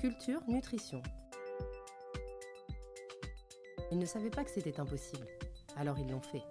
Culture, nutrition. Ils ne savaient pas que c'était impossible, alors ils l'ont fait.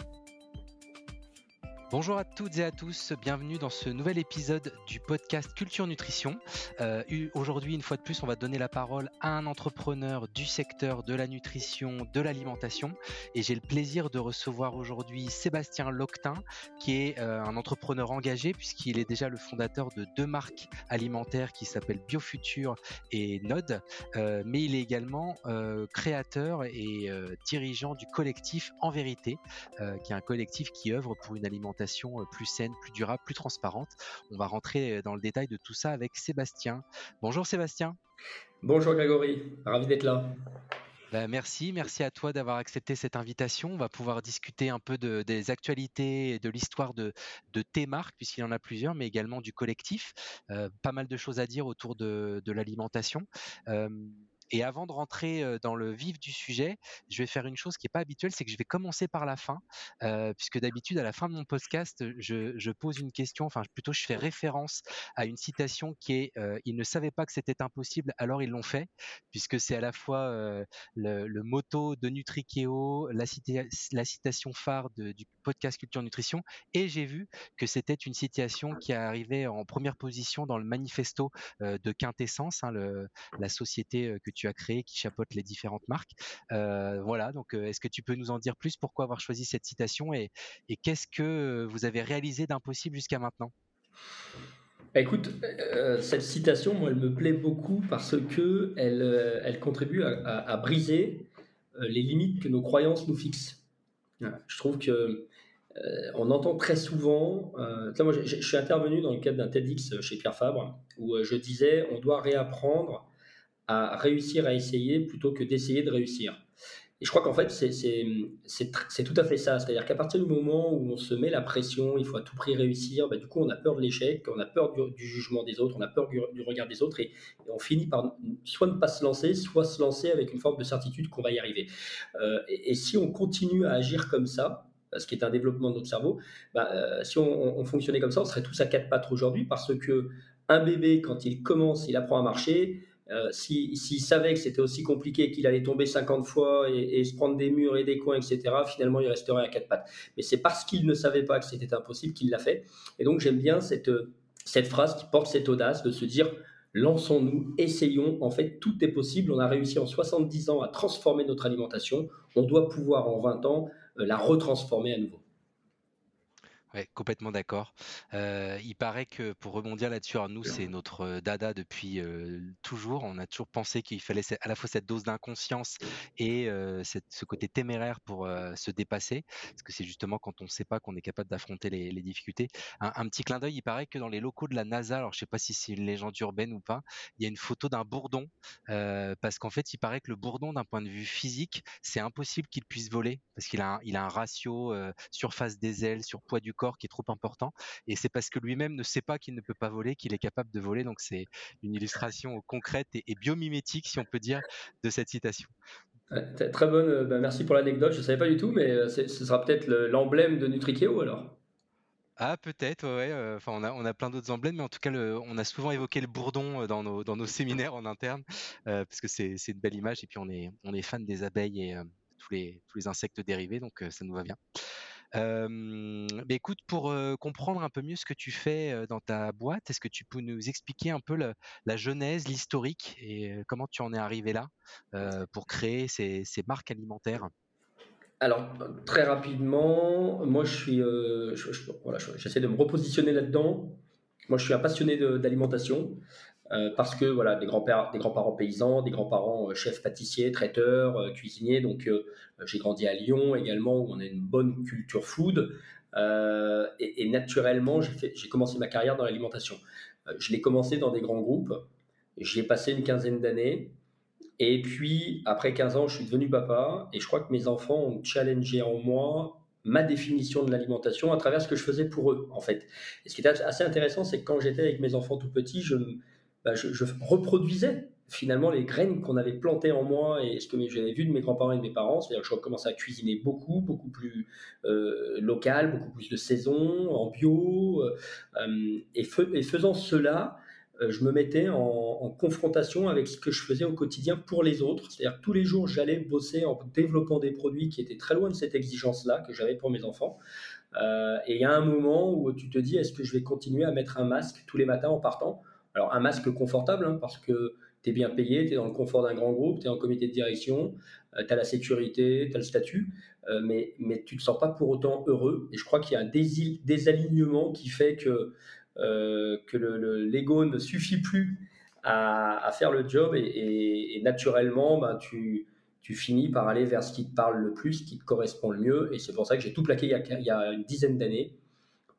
Bonjour à toutes et à tous, bienvenue dans ce nouvel épisode du podcast Culture Nutrition. Euh, aujourd'hui, une fois de plus, on va donner la parole à un entrepreneur du secteur de la nutrition, de l'alimentation. Et j'ai le plaisir de recevoir aujourd'hui Sébastien Loctin, qui est euh, un entrepreneur engagé puisqu'il est déjà le fondateur de deux marques alimentaires qui s'appellent Biofuture et Node. Euh, mais il est également créateur et dirigeant du collectif En Vérité, qui est un collectif qui œuvre pour une alimentation euh, plus saine, plus durable, plus transparente. On va rentrer euh, dans le détail de tout ça avec Sébastien. Bonjour Sébastien. Bonjour Grégory, ravi d'être là. Ben, merci, merci à toi d'avoir accepté cette invitation. On va pouvoir discuter un peu des actualités et de l'histoire de, tes marques, puisqu'il y en a plusieurs, mais également du collectif. Euh, pas mal de choses à dire autour de, l'alimentation. Et avant de rentrer dans le vif du sujet, je vais faire une chose qui n'est pas habituelle, c'est que je vais commencer par la fin, puisque d'habitude, à la fin de mon podcast, je, pose une question, enfin plutôt je fais référence à une citation qui est Ils ne savaient pas que c'était impossible, alors ils l'ont fait, puisque c'est à la fois le, motto de Nutrikeo, la, citation phare du podcast Culture Nutrition, et j'ai vu que c'était une citation qui arrivait en première position dans le manifesto de Quintessence, hein, la société que tu tu as créé qui chapeaute les différentes marques. Euh, voilà, donc euh, est-ce que tu peux nous en dire plus Pourquoi avoir choisi cette citation et, qu'est-ce que vous avez réalisé d'impossible jusqu'à maintenant? Bah, Écoute, euh, cette citation, moi, elle me plaît beaucoup parce que elle, elle contribue à, briser les limites que nos croyances nous fixent. Je trouve que on entend très souvent. moi, je, je, suis intervenu dans le cadre d'un TEDx chez Pierre Fabre où je disais on doit réapprendre à réussir à essayer plutôt que d'essayer de réussir. Et je crois qu'en fait, c'est tout à fait ça. C'est-à-dire qu'à partir du moment où on se met la pression, il faut à tout prix réussir, bah, du coup, on a peur de l'échec, on a peur du, jugement des autres, on a peur du, regard des autres, et, on finit par soit ne pas se lancer, soit se lancer avec une forme de certitude qu'on va y arriver. Euh, et, si on continue à agir comme ça, ce qui est un développement de notre cerveau, bah, euh, si on, on, fonctionnait comme ça, on serait tous à quatre pattes aujourd'hui, parce que un bébé, quand il commence, il apprend à marcher, euh, s'il savait que c'était aussi compliqué, qu'il allait tomber 50 fois et, se prendre des murs et des coins, etc., finalement, il resterait à quatre pattes. Mais c'est parce qu'il ne savait pas que c'était impossible qu'il l'a fait. Et donc, j'aime bien cette, cette phrase qui porte cette audace de se dire lançons-nous, essayons. En fait, tout est possible. On a réussi en 70 ans à transformer notre alimentation. On doit pouvoir, en 20 ans, euh, la retransformer à nouveau. Ouais, complètement d'accord. Euh, il paraît que pour rebondir là-dessus, nous, c'est notre euh, dada depuis euh, toujours. On a toujours pensé qu'il fallait à la fois cette dose d'inconscience et ce côté téméraire pour se dépasser. Parce que c'est justement quand on ne sait pas qu'on est capable d'affronter les, difficultés. Un, petit clin d'œil, il paraît que dans les locaux de la NASA, alors je ne sais pas si c'est une légende urbaine ou pas, il y a une photo d'un bourdon. parce qu'en fait, il paraît que le bourdon, d'un point de vue physique, c'est impossible qu'il puisse voler. Parce qu'il a, il a un ratio surface des ailes, sur poids du corps qui est trop important. Et c'est parce que lui-même ne sait pas qu'il ne peut pas voler qu'il est capable de voler. Donc c'est une illustration concrète et, biomimétique, si on peut dire, de cette citation. Très bonne, euh, bah, merci pour l'anecdote. Je ne savais pas du tout, mais euh, ce sera peut-être l'emblème de Nutrikeo alors. Ah peut-être, ouais. Euh, enfin, on a, on a plein d'autres emblèmes, mais en tout cas, le, on a souvent évoqué le bourdon dans nos, dans nos séminaires en interne, parce que c'est une belle image. Et puis on est, on est fan des abeilles et tous les, tous les insectes dérivés, donc ça nous va bien mais écoute, pour comprendre un peu mieux ce que tu fais dans ta boîte, est-ce que tu peux nous expliquer un peu la genèse, l'historique et comment tu en es arrivé là pour créer ces, marques alimentaires? Alors, très rapidement, moi je suis, j'essaie de me repositionner là-dedans. Moi, je suis un passionné d'alimentation. Euh, parce que voilà, des grands-parents grands paysans, des grands-parents euh, chefs pâtissiers, traiteurs, euh, cuisiniers. Donc, j'ai grandi à Lyon également, où on a une bonne culture food. Et, naturellement, j'ai commencé ma carrière dans l'alimentation. je l'ai commencé dans des grands groupes. J'y ai passé une quinzaine d'années. Et puis, après 15 ans, je suis devenu papa. Et je crois que mes enfants ont challengé en moi ma définition de l'alimentation à travers ce que je faisais pour eux, en fait. Et ce qui est assez intéressant, c'est que quand j'étais avec mes enfants tout petits, je, bah, je, reproduisais finalement les graines qu'on avait plantées en moi et ce que j'avais vu de mes grands-parents et de mes parents. C'est-à-dire que je recommençais à cuisiner beaucoup, beaucoup plus euh, local, beaucoup plus de saison, en bio. Euh, et, et, faisant cela, je me mettais en, confrontation avec ce que je faisais au quotidien pour les autres. C'est-à-dire tous les jours, j'allais bosser en développant des produits qui étaient très loin de cette exigence-là que j'avais pour mes enfants. et il y a un moment où tu te dis, est-ce que je vais continuer à mettre un masque tous les matins en partant? Alors un masque confortable, hein, parce que tu es bien payé, tu es dans le confort d'un grand groupe, tu es en comité de direction, euh, tu as la sécurité, tu as le statut, euh, mais, mais tu ne te sens pas pour autant heureux. Et je crois qu'il y a un désalignement qui fait que, euh, que l'ego ne suffit plus à, faire le job et, naturellement, ben, tu, tu finis par aller vers ce qui te parle le plus, ce qui te correspond le mieux. Et c'est pour ça que j'ai tout plaqué il y a, il y a une dizaine d'années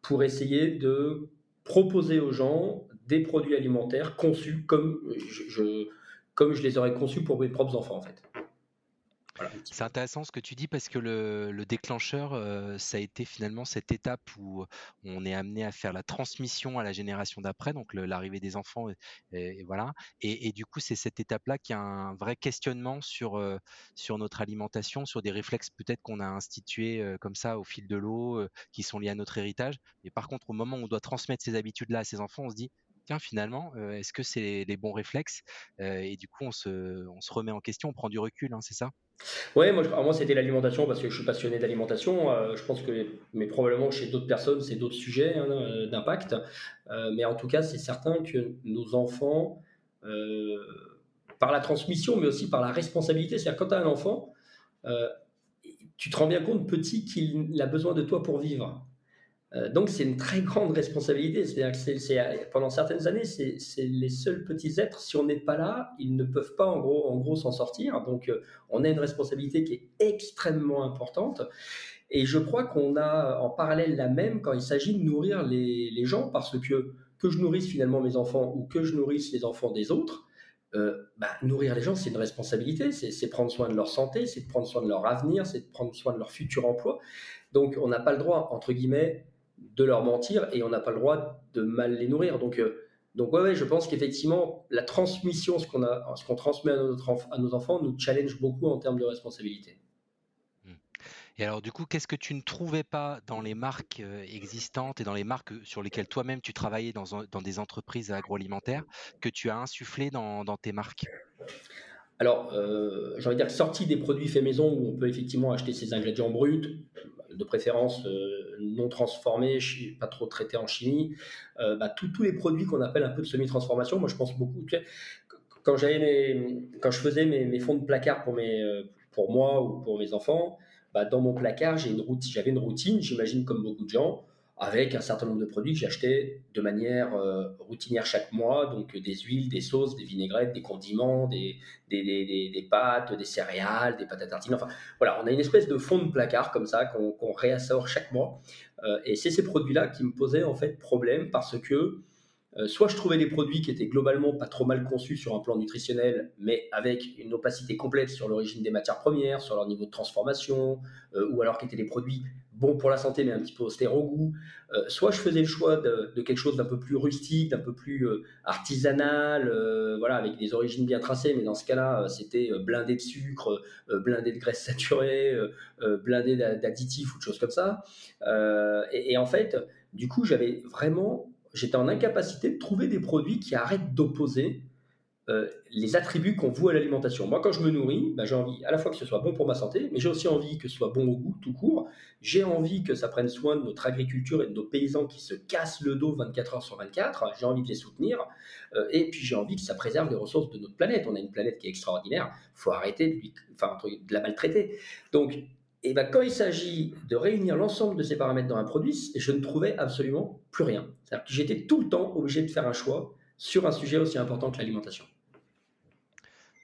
pour essayer de proposer aux gens des produits alimentaires conçus comme je, comme je les aurais conçus pour mes propres enfants en fait. C'est intéressant ce que tu dis parce que le, déclencheur, euh, ça a été finalement cette étape où on est amené à faire la transmission à la génération d'après, donc l'arrivée des enfants, et, voilà. Et, du coup, c'est cette étape-là qui a un vrai questionnement sur, euh, sur notre alimentation, sur des réflexes peut-être qu'on a institués euh, comme ça au fil de l'eau, qui sont liés à notre héritage. Mais par contre, au moment où on doit transmettre ces habitudes-là à ses enfants, on se dit, finalement, est-ce que c'est les bons réflexes Et du coup, on se, remet en question, on prend du recul, hein, c'est ça? Ouais, moi, c'était l'alimentation parce que je suis passionné d'alimentation. Je pense que, mais probablement chez d'autres personnes, c'est d'autres sujets hein, d'impact. Mais en tout cas, c'est certain que nos enfants, par la transmission, mais aussi par la responsabilité, c'est-à-dire quand tu as un enfant, tu te rends bien compte petit qu'il a besoin de toi pour vivre. Euh, donc c'est une très grande responsabilité. C'est-à-dire que pendant certaines années, c'est les seuls petits êtres. Si on n'est pas là, ils ne peuvent pas en gros, en gros s'en sortir. Donc euh, on a une responsabilité qui est extrêmement importante. Et je crois qu'on a en parallèle la même quand il s'agit de nourrir les, gens, parce que que je nourrisse finalement mes enfants ou que je nourrisse les enfants des autres, euh, bah, nourrir les gens, c'est une responsabilité, c'est prendre soin de leur santé, c'est prendre soin de leur avenir, c'est prendre soin de leur futur emploi. Donc on n'a pas le droit, entre guillemets, de leur mentir et on n'a pas le droit de mal les nourrir. Donc, euh, donc ouais, je pense qu'effectivement, la transmission, ce qu'on a, ce qu'on transmet à, notre à nos enfants, nous challenge beaucoup en termes de responsabilité. Hmm. Et alors, du coup, qu'est-ce que tu ne trouvais pas dans les marques euh, existantes et dans les marques sur lesquelles toi-même tu travaillais dans, dans, des entreprises agroalimentaires que tu as insufflé dans, dans tes marques? Alors, euh, j'ai envie de dire sorti des produits faits maison où on peut effectivement acheter ses ingrédients bruts, de préférence euh, non transformés, pas trop traités en chimie, euh, bah, tous les produits qu'on appelle un peu de semi-transformation. Moi, je pense beaucoup. quand, quand je faisais mes, fonds de placard pour, mes, euh, pour moi ou pour mes enfants, bah, dans mon placard, j'avais une routine, j'imagine comme beaucoup de gens, avec un certain nombre de produits que j'achetais de manière euh, routinière chaque mois, donc des huiles, des sauces, des vinaigrettes, des condiments, des, pâtes, des céréales, des pâtes à tartiner. Enfin, voilà, on a une espèce de fond de placard comme ça qu'on réassort chaque mois. Euh, et c'est ces produits-là qui me posaient en fait problème parce que euh, soit je trouvais des produits qui étaient globalement pas trop mal conçus sur un plan nutritionnel, mais avec une opacité complète sur l'origine des matières premières, sur leur niveau de transformation, ou alors qui étaient des produits bon pour la santé, mais un petit peu austère au goût. Euh, soit je faisais le choix de, quelque chose d'un peu plus rustique, d'un peu plus euh, artisanal, euh, voilà, avec des origines bien tracées, mais dans ce cas-là, c'était blindé de sucre, blindé de graisse saturée, blindé d'additifs ou de choses comme ça. Et, et, en fait, du coup, j'avais vraiment, j'étais en incapacité de trouver des produits qui arrêtent d'opposer euh, les attributs qu'on voue à l'alimentation. Moi, quand je me nourris, bah, j'ai envie à la fois que ce soit bon pour ma santé, mais j'ai aussi envie que ce soit bon au goût tout court. J'ai envie que ça prenne soin de notre agriculture et de nos paysans qui se cassent le dos 24 heures sur 24. J'ai envie de les soutenir. Euh, et puis, j'ai envie que ça préserve les ressources de notre planète. On a une planète qui est extraordinaire. Il faut arrêter de, la maltraiter. Donc, et ben, quand il s'agit de réunir l'ensemble de ces paramètres dans un produit, je ne trouvais absolument plus rien. J'étais tout le temps obligé de faire un choix sur un sujet aussi important que l'alimentation.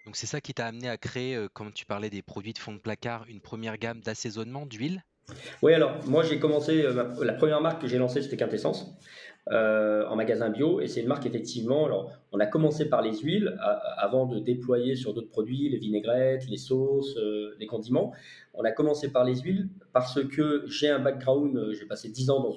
Donc c'est ça qui t'a amené à créer, euh, comme tu parlais des produits de fond de placard, une première gamme d'assaisonnement d'huile? Oui, alors moi j'ai commencé, euh, la première marque que j'ai lancée c'était Quintessence. Euh, en magasin bio et c'est une marque effectivement. Alors, on a commencé par les huiles avant de déployer sur d'autres produits, les vinaigrettes, les sauces, les condiments. On a commencé par les huiles parce que j'ai un background, j'ai passé 10 ans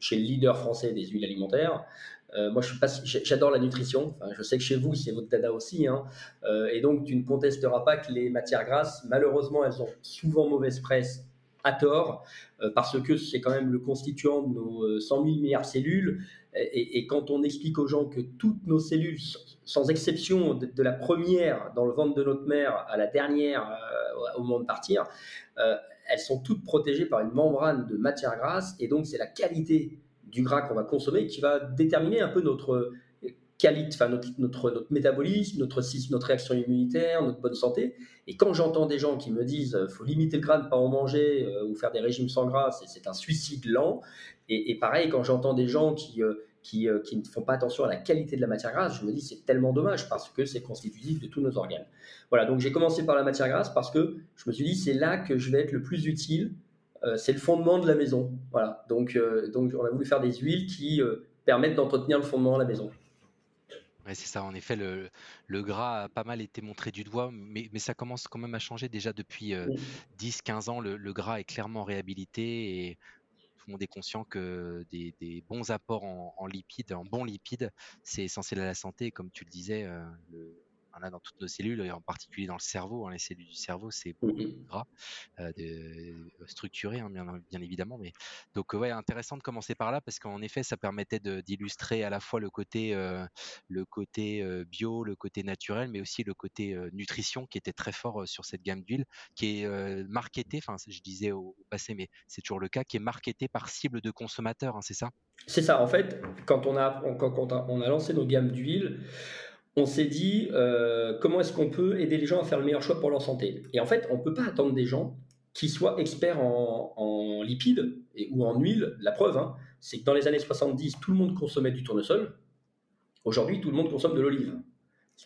chez le leader français des huiles alimentaires. Euh, moi, j'adore la nutrition. je sais que chez vous, c'est votre dada aussi. Hein. Euh, et donc, tu ne contesteras pas que les matières grasses, malheureusement, elles ont souvent mauvaise presse à tort, euh, parce que c'est quand même le constituant de nos 100 000 milliards de cellules. Et, quand on explique aux gens que toutes nos cellules, sans exception de, la première dans le ventre de notre mère à la dernière au moment de partir, elles sont toutes protégées par une membrane de matière grasse. Et donc, c'est la qualité du gras qu'on va consommer qui va déterminer un peu notre qualité, enfin notre, notre, métabolisme, notre, notre réaction immunitaire, notre bonne santé. Et quand j'entends des gens qui me disent euh, faut limiter le gras, ne pas en manger euh, ou faire des régimes sans gras, c'est un suicide lent. Et, pareil, quand j'entends des gens qui, euh, qui, qui, ne font pas attention à la qualité de la matière grasse, je me dis c'est tellement dommage parce que c'est constitutif de tous nos organes. Voilà, donc j'ai commencé par la matière grasse parce que je me suis dit c'est là que je vais être le plus utile. C'est le fondement de la maison. Voilà, donc, donc on a voulu faire des huiles qui permettent d'entretenir le fondement de la maison c'est ça, en effet, le, gras a pas mal été montré du doigt, mais, ça commence quand même à changer déjà depuis 10-15 ans. Le, gras est clairement réhabilité et tout le monde est conscient que des, bons apports en, lipides, en bons lipides, c'est essentiel à la santé. Comme tu le disais, le, a dans toutes nos cellules, et en particulier dans le cerveau. Hein, les cellules du cerveau, c'est beaucoup de gras, euh, structuré, hein, bien, bien, évidemment. Mais donc, ouais, intéressant de commencer par là parce qu'en effet, ça permettait d'illustrer à la fois le côté, euh, le côté euh, bio, le côté naturel, mais aussi le côté nutrition qui était très fort sur cette gamme d'huile, qui est marketée. Enfin, je disais au, passé, mais c'est toujours le cas, qui est marketé par cible de consommateurs. Hein, c'est ça? C'est ça. En fait, quand on a, quand on a lancé nos gammes d'huile on s'est dit euh, comment est-ce qu'on peut aider les gens à faire le meilleur choix pour leur santé? Et en fait, on ne peut pas attendre des gens qui soient experts en, lipides et, ou en huile. La preuve, hein, c'est que dans les années 70, tout le monde consommait du tournesol. Aujourd'hui, tout le monde consomme de l'olive.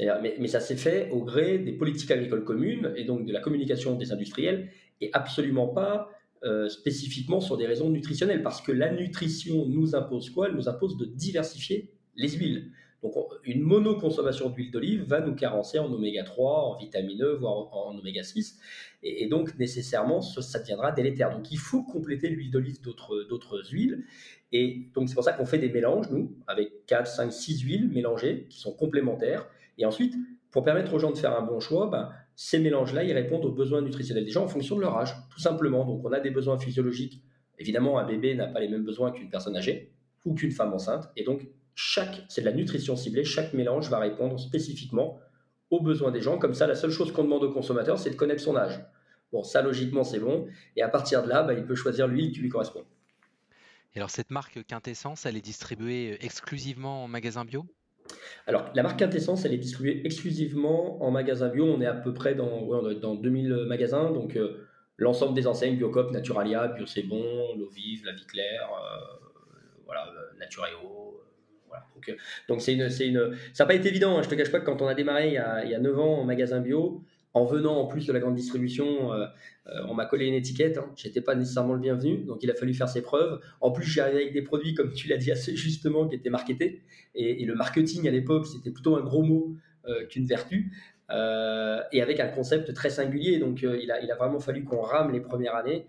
Mais, ça s'est fait au gré des politiques agricoles communes et donc de la communication des industriels et absolument pas euh, spécifiquement sur des raisons nutritionnelles. Parce que la nutrition nous impose quoi? Elle nous impose de diversifier les huiles. Donc, une monoconsommation d'huile d'olive va nous carencer en oméga 3, en vitamine E, voire en, oméga 6. Et, donc, nécessairement, ça, deviendra délétère. Donc, il faut compléter l'huile d'olive d'autres huiles. Et donc, c'est pour ça qu'on fait des mélanges, nous, avec 4, 5, 6 huiles mélangées qui sont complémentaires. Et ensuite, pour permettre aux gens de faire un bon choix, ben, ces mélanges-là, ils répondent aux besoins nutritionnels des gens en fonction de leur âge, tout simplement. Donc, on a des besoins physiologiques. Évidemment, un bébé n'a pas les mêmes besoins qu'une personne âgée ou qu'une femme enceinte. Et donc, chaque, c'est de la nutrition ciblée, chaque mélange va répondre spécifiquement aux besoins des gens. Comme ça, la seule chose qu'on demande au consommateur, c'est de connaître son âge. Bon, ça, logiquement, c'est bon. Et à partir de là, bah, il peut choisir l'huile qui lui correspond. Et alors, cette marque Quintessence, elle est distribuée exclusivement en magasin bio? Alors, la marque Quintessence, elle est distribuée exclusivement en magasin bio. On est à peu près dans, dans 2000 magasins. Donc, euh, l'ensemble des enseignes Biocop, Naturalia, Bio C'est Bon, L'Eau Vive, La Vie Claire, euh, voilà, euh, Natureo, donc, c'est une, une, ça n'a pas été évident. Hein. Je te cache pas que quand on a démarré il y a, il y a 9 ans en magasin bio, en venant en plus de la grande distribution, euh, euh, on m'a collé une étiquette. Hein. J'étais pas nécessairement le bienvenu, donc il a fallu faire ses preuves. En plus, j'ai arrivé avec des produits, comme tu l'as dit assez justement, qui étaient marketés. Et, le marketing à l'époque, c'était plutôt un gros mot euh, qu'une vertu. et avec un concept très singulier. Donc il, a, vraiment fallu qu'on rame les premières années.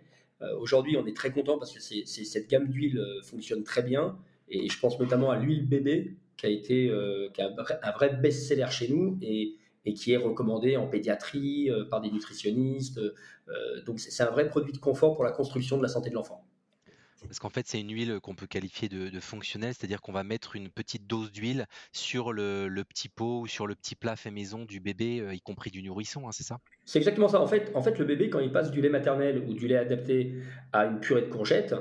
Aujourd'hui, on est très content parce que cette gamme d'huile fonctionne très bien. Et je pense notamment à l'huile bébé, qui a été euh, qui a un vrai best-seller chez nous et, et, qui est recommandé en pédiatrie euh, par des nutritionnistes. Euh, donc c'est un vrai produit de confort pour la construction de la santé de l'enfant. Parce qu'en fait, c'est une huile qu'on peut qualifier de, fonctionnelle, c'est-à-dire qu'on va mettre une petite dose d'huile sur le, petit pot ou sur le petit plat fait maison du bébé, euh, y compris du nourrisson, hein, c'est ça? C'est exactement ça. En fait, en fait, le bébé, quand il passe du lait maternel ou du lait adapté à une purée de courgettes,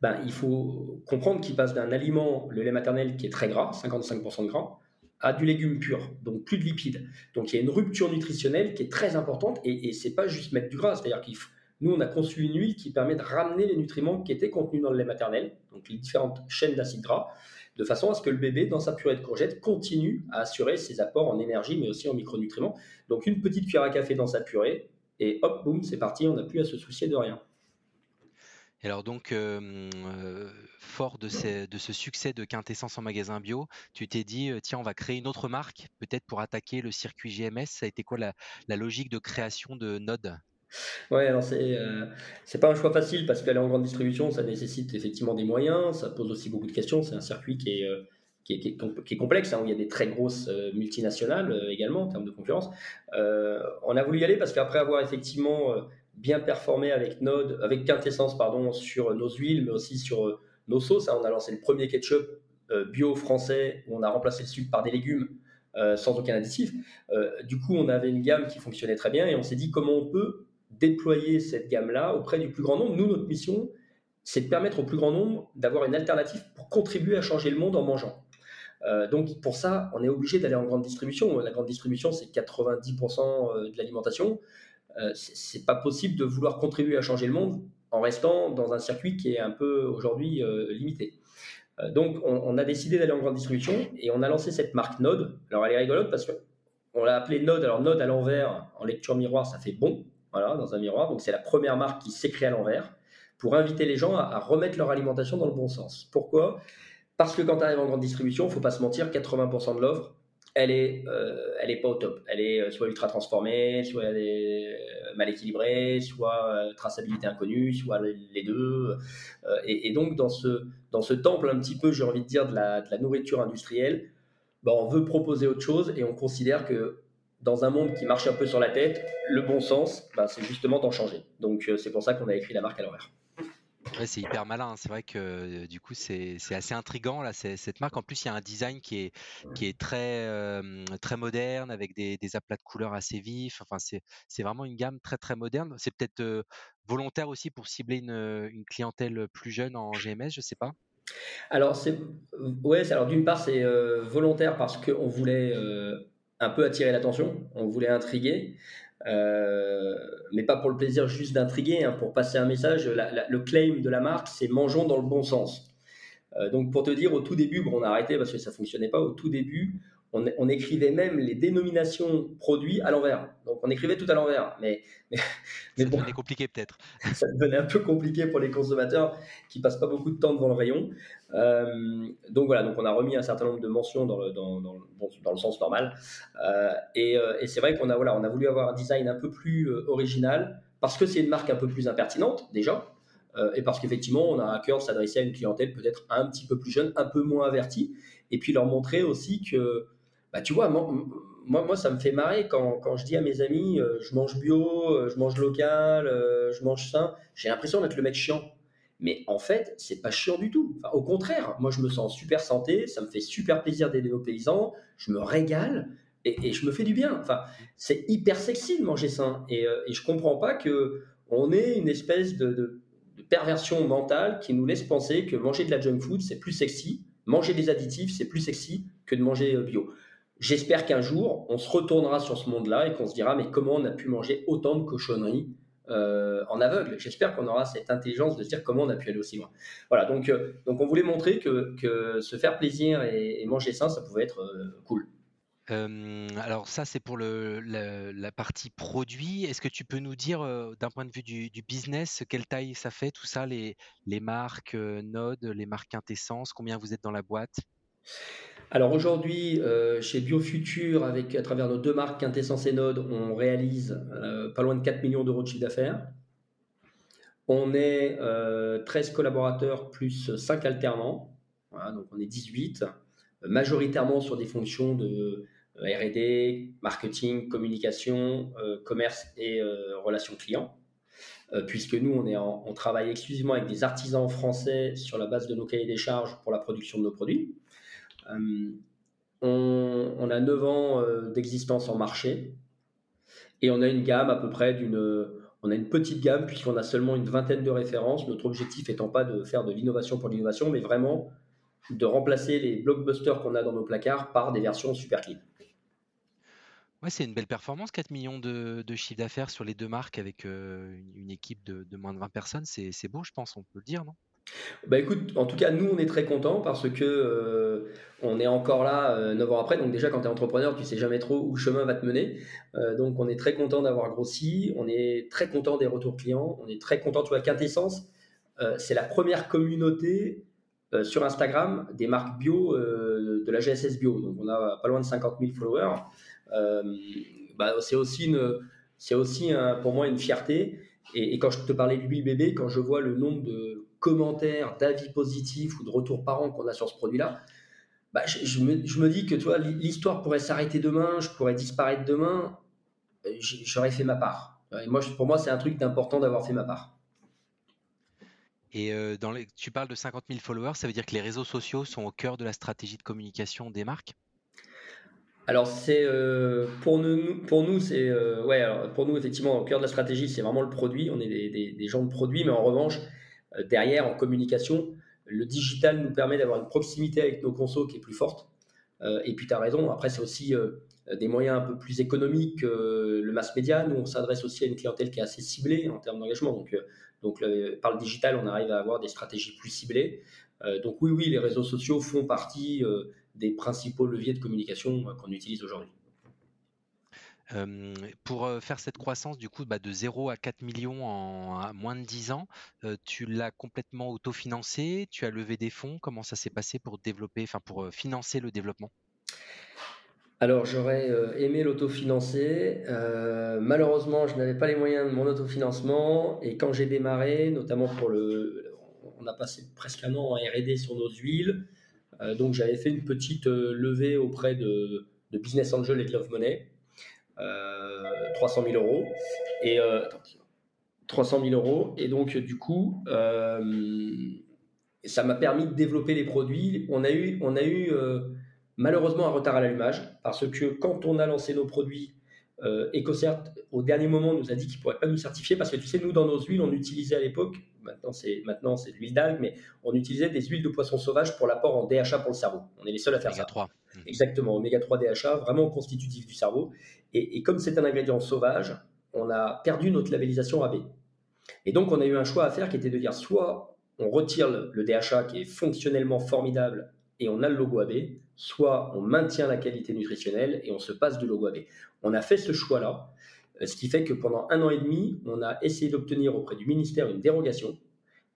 ben, il faut comprendre qu'il passe d'un aliment, le lait maternel, qui est très gras, 55% de gras, à du légume pur, donc plus de lipides. Donc il y a une rupture nutritionnelle qui est très importante et, et c'est pas juste mettre du gras, c'est-à-dire qu'il faut nous, on a conçu une huile qui permet de ramener les nutriments qui étaient contenus dans le lait maternel, donc les différentes chaînes d'acides gras, de façon à ce que le bébé, dans sa purée de courgettes, continue à assurer ses apports en énergie, mais aussi en micronutriments. Donc une petite cuillère à café dans sa purée, et hop, boum, c'est parti, on n'a plus à se soucier de rien. Alors donc, euh, euh, fort de, ce succès de quintessence en magasin bio, tu t'es dit, euh, tiens, on va créer une autre marque, peut-être pour attaquer le circuit GMS. Ça a été quoi la, la logique de création de Node? Ouais, alors c'est euh, c'est pas un choix facile parce qu'aller en grande distribution, ça nécessite effectivement des moyens, ça pose aussi beaucoup de questions. C'est un circuit qui est, euh, qui est, qui est, complexe, hein, où il y a des très grosses euh, multinationales également en termes de concurrence. on a voulu y aller parce qu'après avoir effectivement bien performé avec Node, avec Quintessence pardon, sur nos huiles, mais aussi sur nos sauces, hein, on a lancé le premier ketchup bio français où on a remplacé le sucre par des légumes sans aucun additif. du coup, on avait une gamme qui fonctionnait très bien et on s'est dit comment on peut déployer cette gamme-là auprès du plus grand nombre. Nous, notre mission, c'est de permettre au plus grand nombre d'avoir une alternative pour contribuer à changer le monde en mangeant. Euh, donc pour ça, on est obligé d'aller en grande distribution. La grande distribution, c'est 90% euh, de l'alimentation. Euh, c'est pas possible de vouloir contribuer à changer le monde en restant dans un circuit qui est un peu aujourd'hui limité. donc on, a décidé d'aller en grande distribution et on a lancé cette marque Node. Alors elle est rigolote parce qu'on l'a appelée Node. Alors Node à l'envers, en lecture miroir, ça fait bon, voilà, dans un miroir. Donc c'est la première marque qui s'écrit à l'envers pour inviter les gens à, remettre leur alimentation dans le bon sens. Pourquoi? Parce que quand tu arrives en grande distribution, il ne faut pas se mentir, 80% de l'offre, elle est, euh, elle est pas au top. Elle est euh, soit ultra transformée, soit elle est euh, mal équilibrée, soit traçabilité inconnue, soit les deux. et, donc dans ce, dans ce temple un petit peu, j'ai envie de dire, de la, de la nourriture industrielle, bah, on veut proposer autre chose et on considère que dans un monde qui marche un peu sur la tête, le bon sens, bah, c'est justement d'en changer. Donc c'est pour ça qu'on a écrit la marque à l'horaire c'est hyper malin. C'est vrai que du coup, c'est assez intrigant là, cette marque. En plus, il y a un design qui est, qui est très, très moderne avec des, des, aplats de couleurs assez vifs. Enfin, c'est vraiment une gamme très très moderne. C'est peut-être volontaire aussi pour cibler une, une, clientèle plus jeune en GMS, je sais pas. Alors, c'est ouais, alors d'une part, c'est volontaire parce qu'on voulait un peu attirer l'attention, on voulait intriguer. Euh, mais pas pour le plaisir juste d'intriguer, hein, pour passer un message. le claim de la marque, c'est mangeons dans le bon sens. Euh, donc pour te dire, au tout début, on a arrêté parce que ça fonctionnait pas. Au tout début, on, écrivait même les dénominations produits à l'envers. Donc on écrivait tout à l'envers. Mais, mais, ça devenait compliqué peut-être. ça devenait un peu compliqué pour les consommateurs qui passent pas beaucoup de temps devant le rayon. Euh, donc voilà, donc on a remis un certain nombre de mentions dans le, dans, dans, dans le sens normal. Euh, et, euh, et c'est vrai qu'on a, voilà, on a voulu avoir un design un peu plus original parce que c'est une marque un peu plus impertinente déjà. et parce qu'effectivement, on a à cœur de s'adresser à une clientèle peut-être un petit peu plus jeune, un peu moins avertie, et puis leur montrer aussi que bah, tu vois, moi, moi, ça me fait marrer quand, quand je dis à mes amis, euh, je mange bio, euh, je mange local, euh, je mange sain, j'ai l'impression d'être le mec chiant. Mais en fait, c'est pas chiant du tout. au contraire, moi, je me sens super santé, ça me fait super plaisir d'aider nos paysans, je me régale et, je me fais du bien. Enfin, c'est hyper sexy de manger sain. Et, et je comprends pas que on ait une espèce de perversion mentale qui nous laisse penser que manger de la junk food, c'est plus sexy, manger des additifs, c'est plus sexy que de manger bio. J'espère qu'un jour, on se retournera sur ce monde-là et qu'on se dira, mais comment on a pu manger autant de cochonneries euh, en aveugle? J'espère qu'on aura cette intelligence de se dire comment on a pu aller aussi loin. Voilà, donc, euh, donc on voulait montrer que, que se faire plaisir et, manger sain, ça pouvait être euh, cool. alors ça, c'est pour le, la, partie produit. Est-ce que tu peux nous dire, d'un point de vue du, business, quelle taille ça fait, tout ça, les, les marques Node, les marques Quintessence, combien vous êtes dans la boîte? Alors aujourd'hui, euh, chez Biofuture, avec à travers nos deux marques Quintessence et Node, on réalise euh, pas loin de 4 millions d'euros de chiffre d'affaires. On est 13 euh, collaborateurs plus 5 alternants, donc on est 18, majoritairement sur des fonctions de RD, marketing, communication, commerce et relations clients. puisque nous, on, travaille exclusivement avec des artisans français sur la base de nos cahiers des charges pour la production de nos produits. Euh, on, a 9 ans euh, d'existence en marché et on a une gamme à peu près d'une on a une petite gamme puisqu'on a seulement une vingtaine de références. Notre objectif étant pas de faire de l'innovation pour l'innovation, mais vraiment de remplacer les blockbusters qu'on a dans nos placards par des versions super clean. Ouais, c'est une belle performance, 4 millions de, de chiffre d'affaires sur les deux marques avec euh, une, équipe de, de, moins de 20 personnes. C'est beau, je pense, on peut le dire, non? Bah écoute, en tout cas, nous, on est très contents parce que euh, on est encore là euh, 9 ans après. Donc déjà, quand tu es entrepreneur, tu sais jamais trop où le chemin va te mener. Euh, donc on est très content d'avoir grossi. On est très content des retours clients. On est très content, tu vois, Quintessence, euh, c'est la première communauté sur Instagram des marques bio de la GSS Bio. Donc on a pas loin de 50 000 followers. Bah, c'est aussi, une, aussi pour moi une fierté. Et, quand je te parlais de l'huile bébé, quand je vois le nombre de commentaires, d'avis positifs ou de retours parents qu'on a sur ce produit-là, bah, je, me, dis que toi, l'histoire pourrait s'arrêter demain, je pourrais disparaître demain, euh, j'aurais fait ma part. Et moi, pour moi, c'est un truc d'important d'avoir fait ma part. Et dans les, tu parles de 50 000 followers, ça veut dire que les réseaux sociaux sont au cœur de la stratégie de communication des marques? Alors c'est pour nous, pour nous c'est ouais pour nous effectivement au cœur de la stratégie c'est vraiment le produit. On est des, des, gens de produit, mais en revanche derrière en communication, le digital nous permet d'avoir une proximité avec nos consos qui est plus forte. et puis tu as raison. Après c'est aussi des moyens un peu plus économiques. le mass média, nous on s'adresse aussi à une clientèle qui est assez ciblée en termes d'engagement. Donc donc, par le digital, on arrive à avoir des stratégies plus ciblées. Euh, donc, oui, oui, les réseaux sociaux font partie euh, des principaux leviers de communication euh, qu'on utilise aujourd'hui. Pour faire cette croissance du coup bah, de 0 à 4 millions en moins de 10 ans, tu l'as complètement autofinancé, tu as levé des fonds, comment ça s'est passé pour développer, enfin pour financer le développement? Alors j'aurais aimé l'autofinancer. Malheureusement, je n'avais pas les moyens de mon autofinancement. Et quand j'ai démarré, notamment pour le... On a passé presque un an en RD sur nos huiles. Donc j'avais fait une petite levée auprès de, Business Angel et de Love Money. 300 000 euros. Et, 300 000 euros. Et donc du coup, ça m'a permis de développer les produits. On a eu... On a eu Malheureusement, un retard à l'allumage, parce que quand on a lancé nos produits, euh, EcoCert, au dernier moment, nous a dit qu'il ne pourrait pas nous certifier, parce que tu sais, nous, dans nos huiles, on utilisait à l'époque, maintenant c'est maintenant c'est de l'huile d'algue, mais on utilisait des huiles de poisson sauvage pour l'apport en DHA pour le cerveau. On est les seuls à faire ça. 3. Mmh. Exactement, oméga 3 DHA, vraiment constitutif du cerveau. Et, et comme c'est un ingrédient sauvage, on a perdu notre labellisation AB. Et donc, on a eu un choix à faire qui était de dire soit on retire le DHA qui est fonctionnellement formidable et on a le logo AB, soit on maintient la qualité nutritionnelle et on se passe du logo AB. On a fait ce choix-là, ce qui fait que pendant un an et demi, on a essayé d'obtenir auprès du ministère une dérogation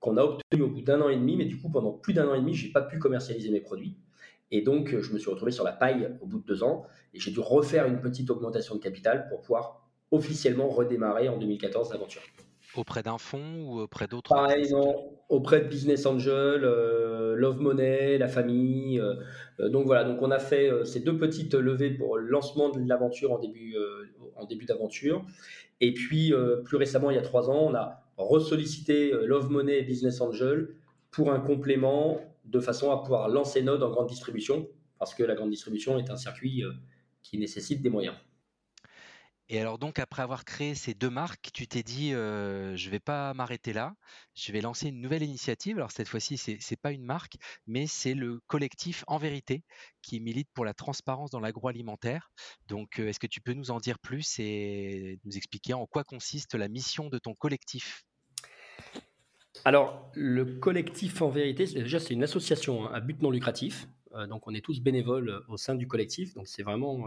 qu'on a obtenue au bout d'un an et demi, mais du coup, pendant plus d'un an et demi, je n'ai pas pu commercialiser mes produits. Et donc, je me suis retrouvé sur la paille au bout de deux ans et j'ai dû refaire une petite augmentation de capital pour pouvoir officiellement redémarrer en 2014 l'aventure. Auprès d'un fonds ou auprès d'autres Pareil, non. Auprès de Business Angel, euh, Love Money, la famille. Euh, euh, donc voilà, donc on a fait ces deux petites levées pour le lancement de l'aventure en début, en début d'aventure. Et puis, plus récemment, il y a trois ans, on a ressollicité Love Money Business Angel pour un complément de façon à pouvoir lancer Node en grande distribution, parce que la grande distribution est un circuit qui nécessite des moyens. Et alors donc après avoir créé ces deux marques, tu t'es dit je je vais pas m'arrêter là, je vais lancer une nouvelle initiative. Alors cette fois-ci c'est n'est pas une marque, mais c'est le collectif En Vérité qui milite pour la transparence dans l'agroalimentaire. Donc est-ce que tu peux nous en dire plus et nous expliquer en quoi consiste la mission de ton collectif? Alors le collectif En Vérité, déjà c'est une association à but non lucratif. donc on est tous bénévoles au sein du collectif. Donc c'est vraiment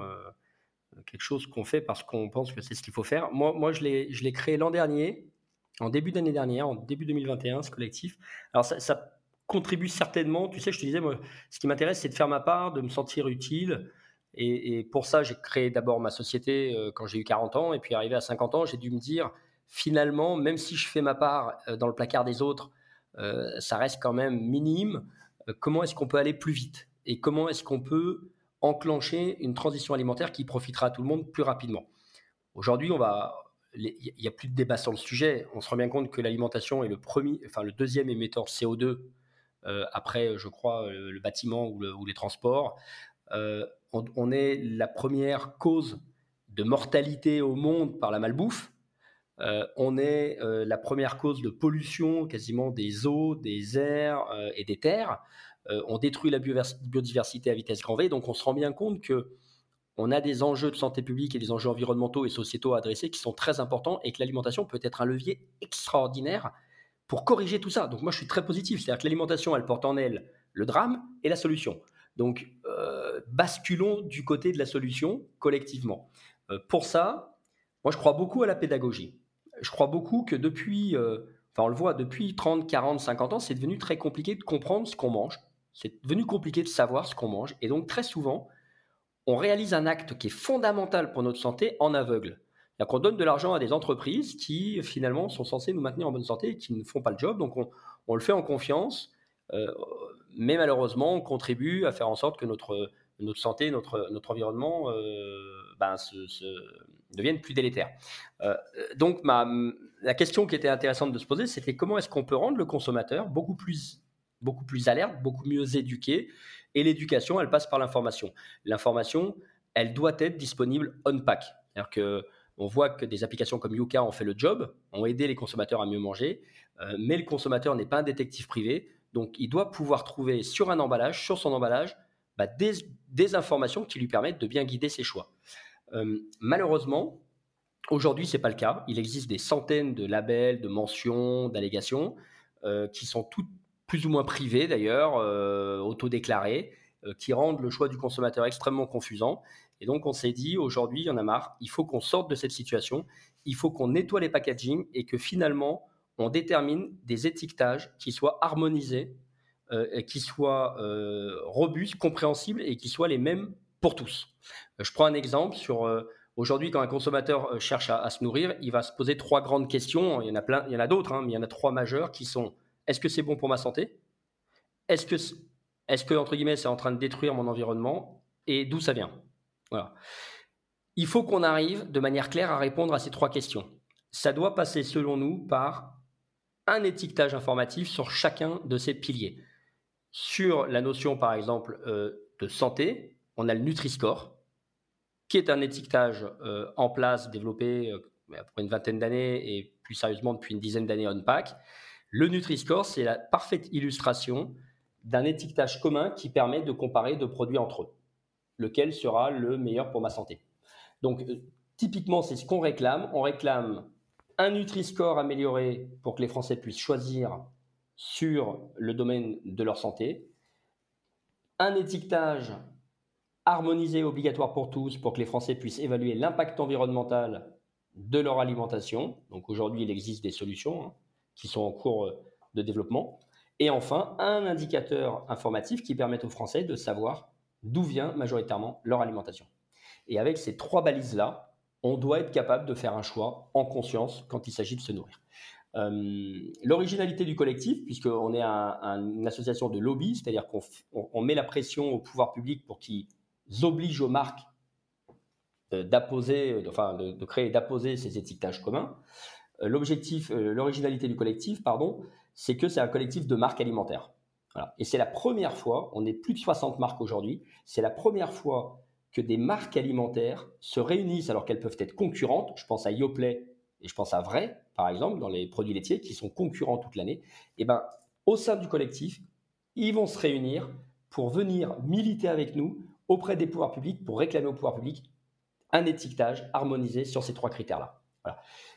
quelque chose qu'on fait parce qu'on pense que c'est ce qu'il faut faire. Moi, moi je l'ai créé l'an dernier, en début d'année dernière, en début 2021, ce collectif. Alors, ça, contribue certainement, tu sais, je te disais, moi, ce qui m'intéresse, c'est de faire ma part, de me sentir utile. Et, pour ça, j'ai créé d'abord ma société euh, quand j'ai eu 40 ans. Et puis, arrivé à 50 ans, j'ai dû me dire, finalement, même si je fais ma part euh, dans le placard des autres, euh, ça reste quand même minime. comment est-ce qu'on peut aller plus vite? Et comment est-ce qu'on peut enclencher une transition alimentaire qui profitera à tout le monde plus rapidement. Aujourd'hui, il n'y a plus de débat sur le sujet. On se rend bien compte que l'alimentation est le premier, enfin le deuxième émetteur de CO2 euh, après, je crois, euh, le, bâtiment ou, les transports. Euh, on, est la première cause de mortalité au monde par la malbouffe. on est la première cause de pollution quasiment des eaux, des airs et des terres. Euh, on détruit la biodiversité à vitesse grand V. Donc on se rend bien compte que on a des enjeux de santé publique et des enjeux environnementaux et sociétaux à adresser qui sont très importants et que l'alimentation peut être un levier extraordinaire pour corriger tout ça. Donc moi je suis très positif, c'est-à-dire que l'alimentation elle porte en elle le drame et la solution. Donc euh, basculons du côté de la solution collectivement. Euh, pour ça, moi je crois beaucoup à la pédagogie. Je crois beaucoup que depuis, enfin on le voit, depuis 30, 40, 50 ans, c'est devenu très compliqué de comprendre ce qu'on mange, c'est devenu compliqué de savoir ce qu'on mange. Et donc, très souvent, on réalise un acte qui est fondamental pour notre santé en aveugle. cest qu'on donne de l'argent à des entreprises qui, finalement, sont censées nous maintenir en bonne santé et qui ne font pas le job. Donc, on, le fait en confiance. Euh, mais malheureusement, on contribue à faire en sorte que notre notre santé, notre, notre environnement ben, deviennent plus délétères. donc ma, la question qui était intéressante de se poser, c'était comment est-ce qu'on peut rendre le consommateur beaucoup plus, beaucoup plus alerte, beaucoup mieux éduqué. Et l'éducation, elle passe par l'information. L'information, elle doit être disponible on-pack. C'est-à-dire que on voit que des applications comme Yuka ont fait le job, ont aidé les consommateurs à mieux manger, euh, mais le consommateur n'est pas un détective privé, donc il doit pouvoir trouver sur un emballage, sur son emballage, bah, des, informations qui lui permettent de bien guider ses choix. Euh, malheureusement, aujourd'hui, ce n'est pas le cas. Il existe des centaines de labels, de mentions, d'allégations euh, qui sont toutes plus ou moins privées d'ailleurs, autodéclarées, qui rendent le choix du consommateur extrêmement confusant. Et donc, on s'est dit, aujourd'hui, il y en a marre, il faut qu'on sorte de cette situation, il faut qu'on nettoie les packaging et que finalement, on détermine des étiquetages qui soient harmonisés, euh, qui soient euh, robustes, compréhensibles et qui soient les mêmes pour tous. Euh, je prends un exemple sur aujourd'hui, quand un consommateur cherche à, se nourrir, il va se poser trois grandes questions. Il y en a plein, il y en a d'autres, hein, mais il y en a trois majeures qui sont est-ce que c'est bon pour ma santé? Est-ce que, que entre guillemets, c'est en train de détruire mon environnement? Et d'où ça vient? Il faut qu'on arrive de manière claire à répondre à ces trois questions. Ça doit passer, selon nous, par un étiquetage informatif sur chacun de ces piliers. Sur la notion, par exemple, euh, de santé, on a le Nutri-Score, qui est un étiquetage euh, en place, développé euh, pour une vingtaine d'années et plus sérieusement depuis une dizaine d'années on pack. Le Nutri-Score, c'est la parfaite illustration d'un étiquetage commun qui permet de comparer deux produits entre eux lequel sera le meilleur pour ma santé. Donc, euh, typiquement, c'est ce qu'on réclame. On réclame un Nutri-Score amélioré pour que les Français puissent choisir sur le domaine de leur santé, un étiquetage harmonisé obligatoire pour tous pour que les Français puissent évaluer l'impact environnemental de leur alimentation. Donc aujourd'hui, il existe des solutions hein, qui sont en cours euh, de développement. Et enfin, un indicateur informatif qui permet aux Français de savoir d'où vient majoritairement leur alimentation. Et avec ces trois balises-là, on doit être capable de faire un choix en conscience quand il s'agit de se nourrir. Euh, l'originalité du collectif, puisqu'on est une association de lobby, c'est-à-dire qu'on met la pression au pouvoir public pour qu'ils obligent aux marques d'apposer, enfin de, créer et d'apposer ces étiquetages communs. Euh, l'objectif, euh, l'originalité du collectif, pardon, c'est que c'est un collectif de marques alimentaires. Et c'est la première fois, on est plus de 60 marques aujourd'hui, c'est la première fois que des marques alimentaires se réunissent alors qu'elles peuvent être concurrentes. Je pense à Yoplait et je pense à Vrai, par exemple, dans les produits laitiers qui sont concurrents toute l'année. Et eh ben, au sein du collectif, ils vont se réunir pour venir militer avec nous auprès des pouvoirs publics pour réclamer aux pouvoirs publics un étiquetage harmonisé sur ces trois critères-là.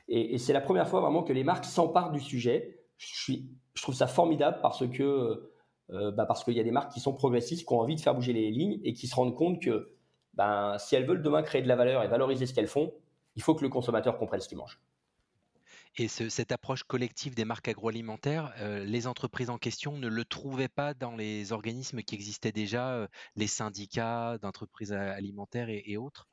Et, c'est la première fois vraiment que les marques s'emparent du sujet. Je trouve ça formidable parce que euh, bah, parce qu'il y a des marques qui sont progressistes, qui ont envie de faire bouger les lignes et qui se rendent compte que ben, si elles veulent demain créer de la valeur et valoriser ce qu'elles font, il faut que le consommateur comprenne ce qu'il mange. Et cette approche collective des marques agroalimentaires, euh, les entreprises en question ne le trouvaient pas dans les organismes qui existaient déjà, euh, les syndicats d'entreprises alimentaires et, autres?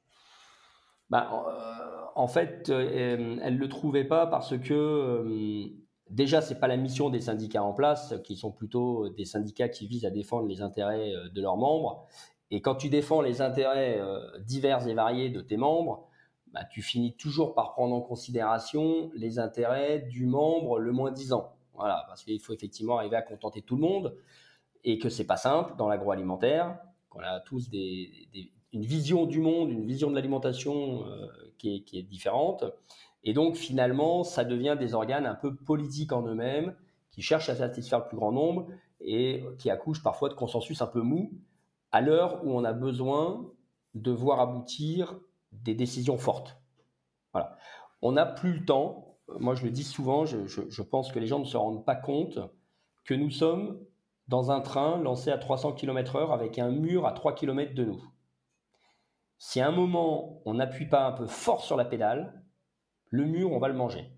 Bah, En fait, elles ne le trouvaient pas parce que Déjà, ce n'est pas la mission des syndicats en place, qui sont plutôt des syndicats qui visent à défendre les intérêts euh, de leurs membres. Et quand tu défends les intérêts euh, divers et variés de tes membres, bah, tu finis toujours par prendre en considération les intérêts du membre le moins disant. Voilà, parce qu'il faut effectivement arriver à contenter tout le monde et que c'est pas simple dans l'agroalimentaire, qu'on a tous une vision du monde, une vision de l'alimentation euh, qui, est différente. Et donc finalement, ça devient des organes un peu politiques en eux-mêmes, qui cherchent à satisfaire le plus grand nombre et qui accouchent parfois de consensus un peu mou, à l'heure où on a besoin de voir aboutir des décisions fortes. Voilà. On n'a plus le temps, moi je le dis souvent, je, je, pense que les gens ne se rendent pas compte que nous sommes dans un train lancé à 300 km/h avec un mur à 3 km de nous. Si à un moment on n'appuie pas un peu fort sur la pédale, le mur, on va le manger.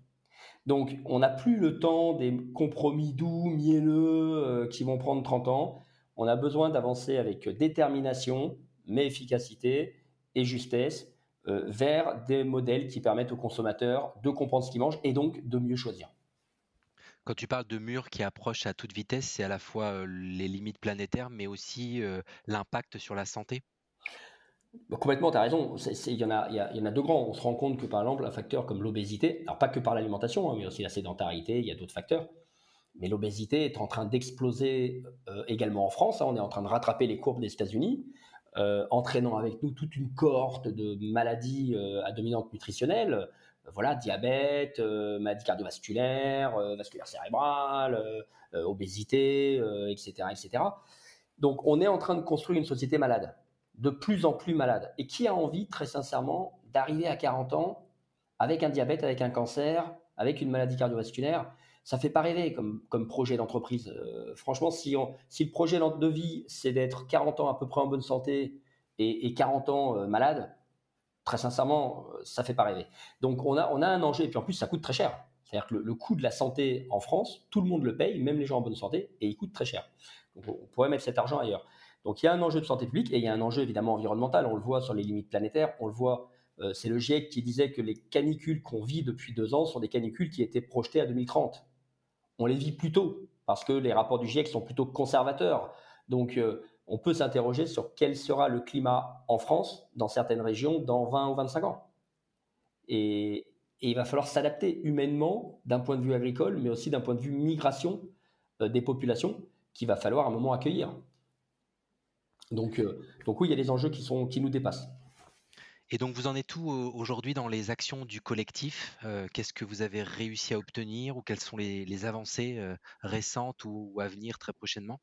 Donc, on n'a plus le temps des compromis doux, mielleux, euh, qui vont prendre 30 ans. On a besoin d'avancer avec détermination, mais efficacité et justesse euh, vers des modèles qui permettent aux consommateurs de comprendre ce qu'ils mangent et donc de mieux choisir. Quand tu parles de murs qui approchent à toute vitesse, c'est à la fois euh, les limites planétaires, mais aussi l'impact sur la santé? Complètement, tu as raison. Il y, en a, y, deux grands. On se rend compte que, par exemple, un facteur comme l'obésité, alors pas que par l'alimentation, hein, mais aussi la sédentarité, il y a d'autres facteurs. Mais l'obésité est en train d'exploser euh, également en France. Hein. on est en train de rattraper les courbes des États-Unis, euh, entraînant avec nous toute une cohorte de maladies euh, à dominante nutritionnelle. voilà, diabète, maladies cardiovasculaires, vasculaire cérébrale, obésité, etc., etc. Donc on est en train de construire une société malade de plus en plus malades. Et qui a envie, très sincèrement, d'arriver à 40 ans avec un diabète, avec un cancer, avec une maladie cardiovasculaire? Ça fait pas rêver comme, comme projet d'entreprise. Euh, franchement, si, si le projet de vie, c'est d'être 40 ans à peu près en bonne santé et, 40 ans euh, malade, très sincèrement, euh, ça fait pas rêver. Donc on a, on a un enjeu, et puis en plus, ça coûte très cher. C'est-à-dire que le, coût de la santé en France, tout le monde le paye, même les gens en bonne santé, et il coûte très cher. Donc on pourrait mettre cet argent ailleurs. Donc il y a un enjeu de santé publique et il y a un enjeu évidemment environnemental. On le voit sur les limites planétaires, on le voit. Euh, c'est le GIEC qui disait que les canicules qu'on vit depuis deux ans sont des canicules qui étaient projetées à 2030. On les vit plus tôt parce que les rapports du GIEC sont plutôt conservateurs. Donc euh, on peut s'interroger sur quel sera le climat en France, dans certaines régions, dans 20 ou 25 ans. Et, il va falloir s'adapter humainement d'un point de vue agricole, mais aussi d'un point de vue migration euh, des populations qu'il va falloir à un moment accueillir. Donc, euh, donc oui, il y a des enjeux qui, sont, qui nous dépassent. Et donc vous en êtes où aujourd'hui dans les actions du collectif euh, Qu'est-ce que vous avez réussi à obtenir ou quelles sont les, avancées euh, récentes ou, à venir très prochainement?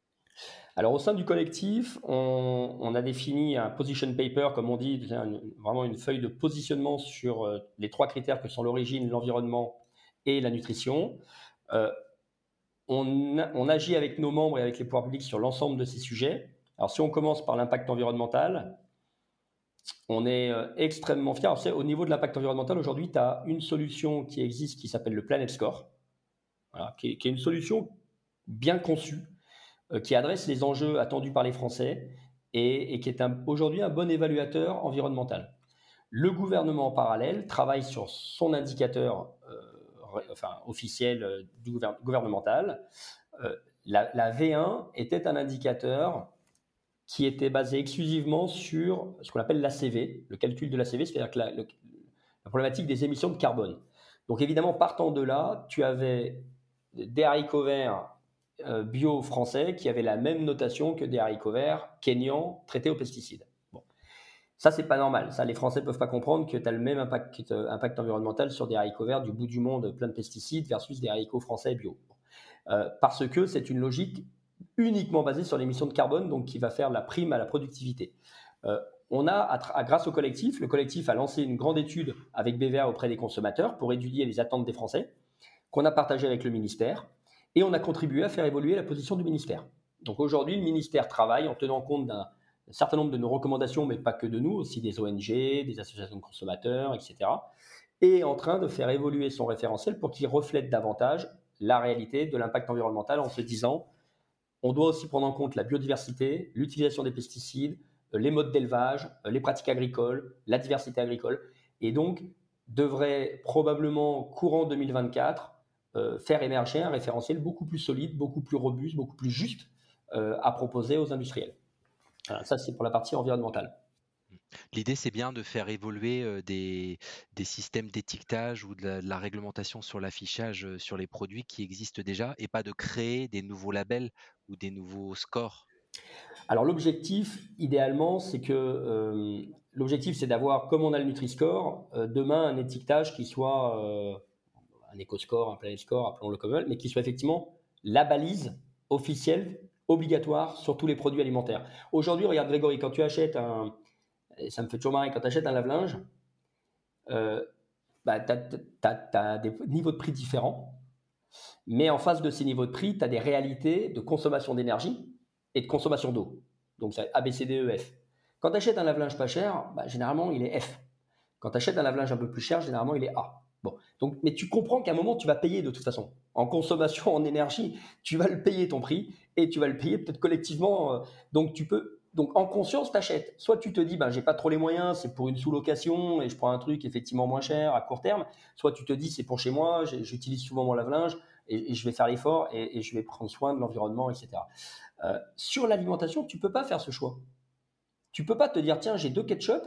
Alors au sein du collectif, on, a défini un position paper, comme on dit, vraiment une feuille de positionnement sur les trois critères que sont l'origine, l'environnement et la nutrition. on, on, agit avec nos membres et avec les pouvoirs publics sur l'ensemble de ces sujets. Alors, si on commence par l'impact environnemental, on est euh, extrêmement fiers. Au niveau de l'impact environnemental, aujourd'hui, tu as une solution qui existe qui s'appelle le Planet Score, qui, est, une solution bien conçue, euh, qui adresse les enjeux attendus par les Français et, qui est aujourd'hui un bon évaluateur environnemental. Le gouvernement en parallèle travaille sur son indicateur euh, officiel gouvernemental. la, la, V1 était un indicateur qui était basé exclusivement sur ce qu'on appelle l'ACV, le calcul de l'ACV, c'est-à-dire la, problématique des émissions de carbone. Donc évidemment, partant de là, tu avais des haricots verts euh, bio français qui avaient la même notation que des haricots verts kenyans traités aux pesticides. Bon. Ça, c'est pas normal. Ça, les Français peuvent pas comprendre que tu as le même impact, impact, environnemental sur des haricots verts du bout du monde plein de pesticides versus des haricots français bio. Euh, parce que c'est une logique uniquement basé sur l'émission de carbone, donc qui va faire la prime à la productivité. Euh, on a, grâce au collectif, le collectif a lancé une grande étude avec BVA auprès des consommateurs pour étudier les attentes des Français, qu'on a partagé avec le ministère, et on a contribué à faire évoluer la position du ministère. Donc aujourd'hui, le ministère travaille en tenant compte d'un certain nombre de nos recommandations, mais pas que de nous, aussi des ONG, des associations de consommateurs, etc., et est en train de faire évoluer son référentiel pour qu'il reflète davantage la réalité de l'impact environnemental en se disant on doit aussi prendre en compte la biodiversité, l'utilisation des pesticides, euh, les modes d'élevage, euh, les pratiques agricoles, la diversité agricole, et donc devrait probablement courant 2024 euh, faire émerger un référentiel beaucoup plus solide, beaucoup plus robuste, beaucoup plus juste à proposer aux industriels. ça, c'est pour la partie environnementale. L'idée, c'est bien de faire évoluer des, systèmes d'étiquetage ou de la, réglementation sur l'affichage sur les produits qui existent déjà et pas de créer des nouveaux labels ou des nouveaux scores. Alors l'objectif, idéalement, c'est que l'objectif, c'est d'avoir, comme on a le Nutri-Score, demain un étiquetage qui soit un éco-score, un planet score, appelons-le comme mais qui soit effectivement la balise officielle obligatoire sur tous les produits alimentaires. Aujourd'hui, regarde Grégory, quand tu achètes un, ça me fait toujours marrer, quand tu achètes un lave-linge, euh, bah, tu as, des niveaux de prix différents, mais en face de ces niveaux de prix, tu as des réalités de consommation d'énergie et de consommation d'eau. Donc c'est A, B, C, D, E, F. Quand tu achètes un lave-linge pas cher, bah, généralement il est F. Quand tu achètes un lave-linge un peu plus cher, généralement il est A. Bon, donc, mais tu comprends qu'à un moment tu vas payer de toute façon. En consommation, en énergie, tu vas le payer ton prix et tu vas le payer peut-être collectivement. Euh, donc tu peux donc en conscience, t'achètes. Soit tu te dis, ben, j'ai pas trop les moyens, c'est pour une sous-location et je prends un truc effectivement moins cher à court terme. Soit tu te dis, c'est pour chez moi, j'utilise souvent mon lave-linge et, je vais faire l'effort et, je vais prendre soin de l'environnement, etc. Euh, sur l'alimentation, tu peux pas faire ce choix. Tu peux pas te dire, tiens, j'ai deux ketchup,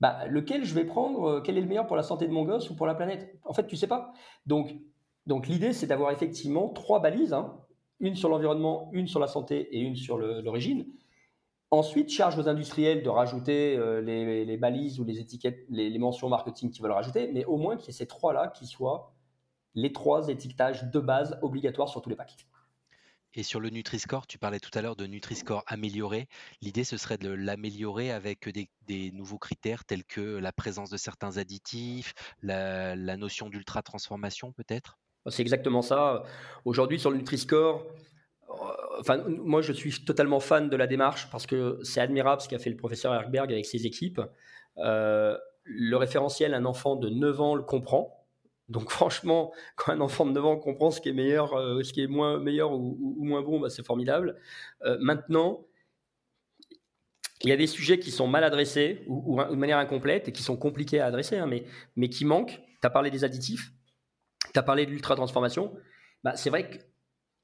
bah, lequel je vais prendre, euh, quel est le meilleur pour la santé de mon gosse ou pour la planète? En fait, tu sais pas. Donc, donc l'idée, c'est d'avoir effectivement trois balises, hein. une sur l'environnement, une sur la santé et une sur l'origine. Ensuite, charge aux industriels de rajouter euh, les, balises ou les étiquettes, les, mentions marketing qu'ils veulent rajouter, mais au moins qu'il y ait ces trois-là qui soient les trois étiquetages de base obligatoires sur tous les packs. Et sur le Nutri-Score, tu parlais tout à l'heure de Nutri-Score amélioré. L'idée, ce serait de l'améliorer avec des, nouveaux critères tels que la présence de certains additifs, la, notion d'ultra-transformation peut-être? C'est exactement ça. Aujourd'hui, sur le Nutri-Score, enfin, moi, je suis totalement fan de la démarche parce que c'est admirable ce qu'a fait le professeur Erkberg avec ses équipes. Euh, le référentiel, un enfant de 9 ans le comprend. Donc franchement, quand un enfant de 9 ans comprend ce qui est meilleur, euh, ce qui est moins meilleur ou, moins bon, bah, c'est formidable. Euh, maintenant, il y a des sujets qui sont mal adressés ou, de manière incomplète et qui sont compliqués à adresser, hein, mais, mais qui manquent. Tu as parlé des additifs, tu as parlé de l'ultra-transformation. Bah, c'est vrai que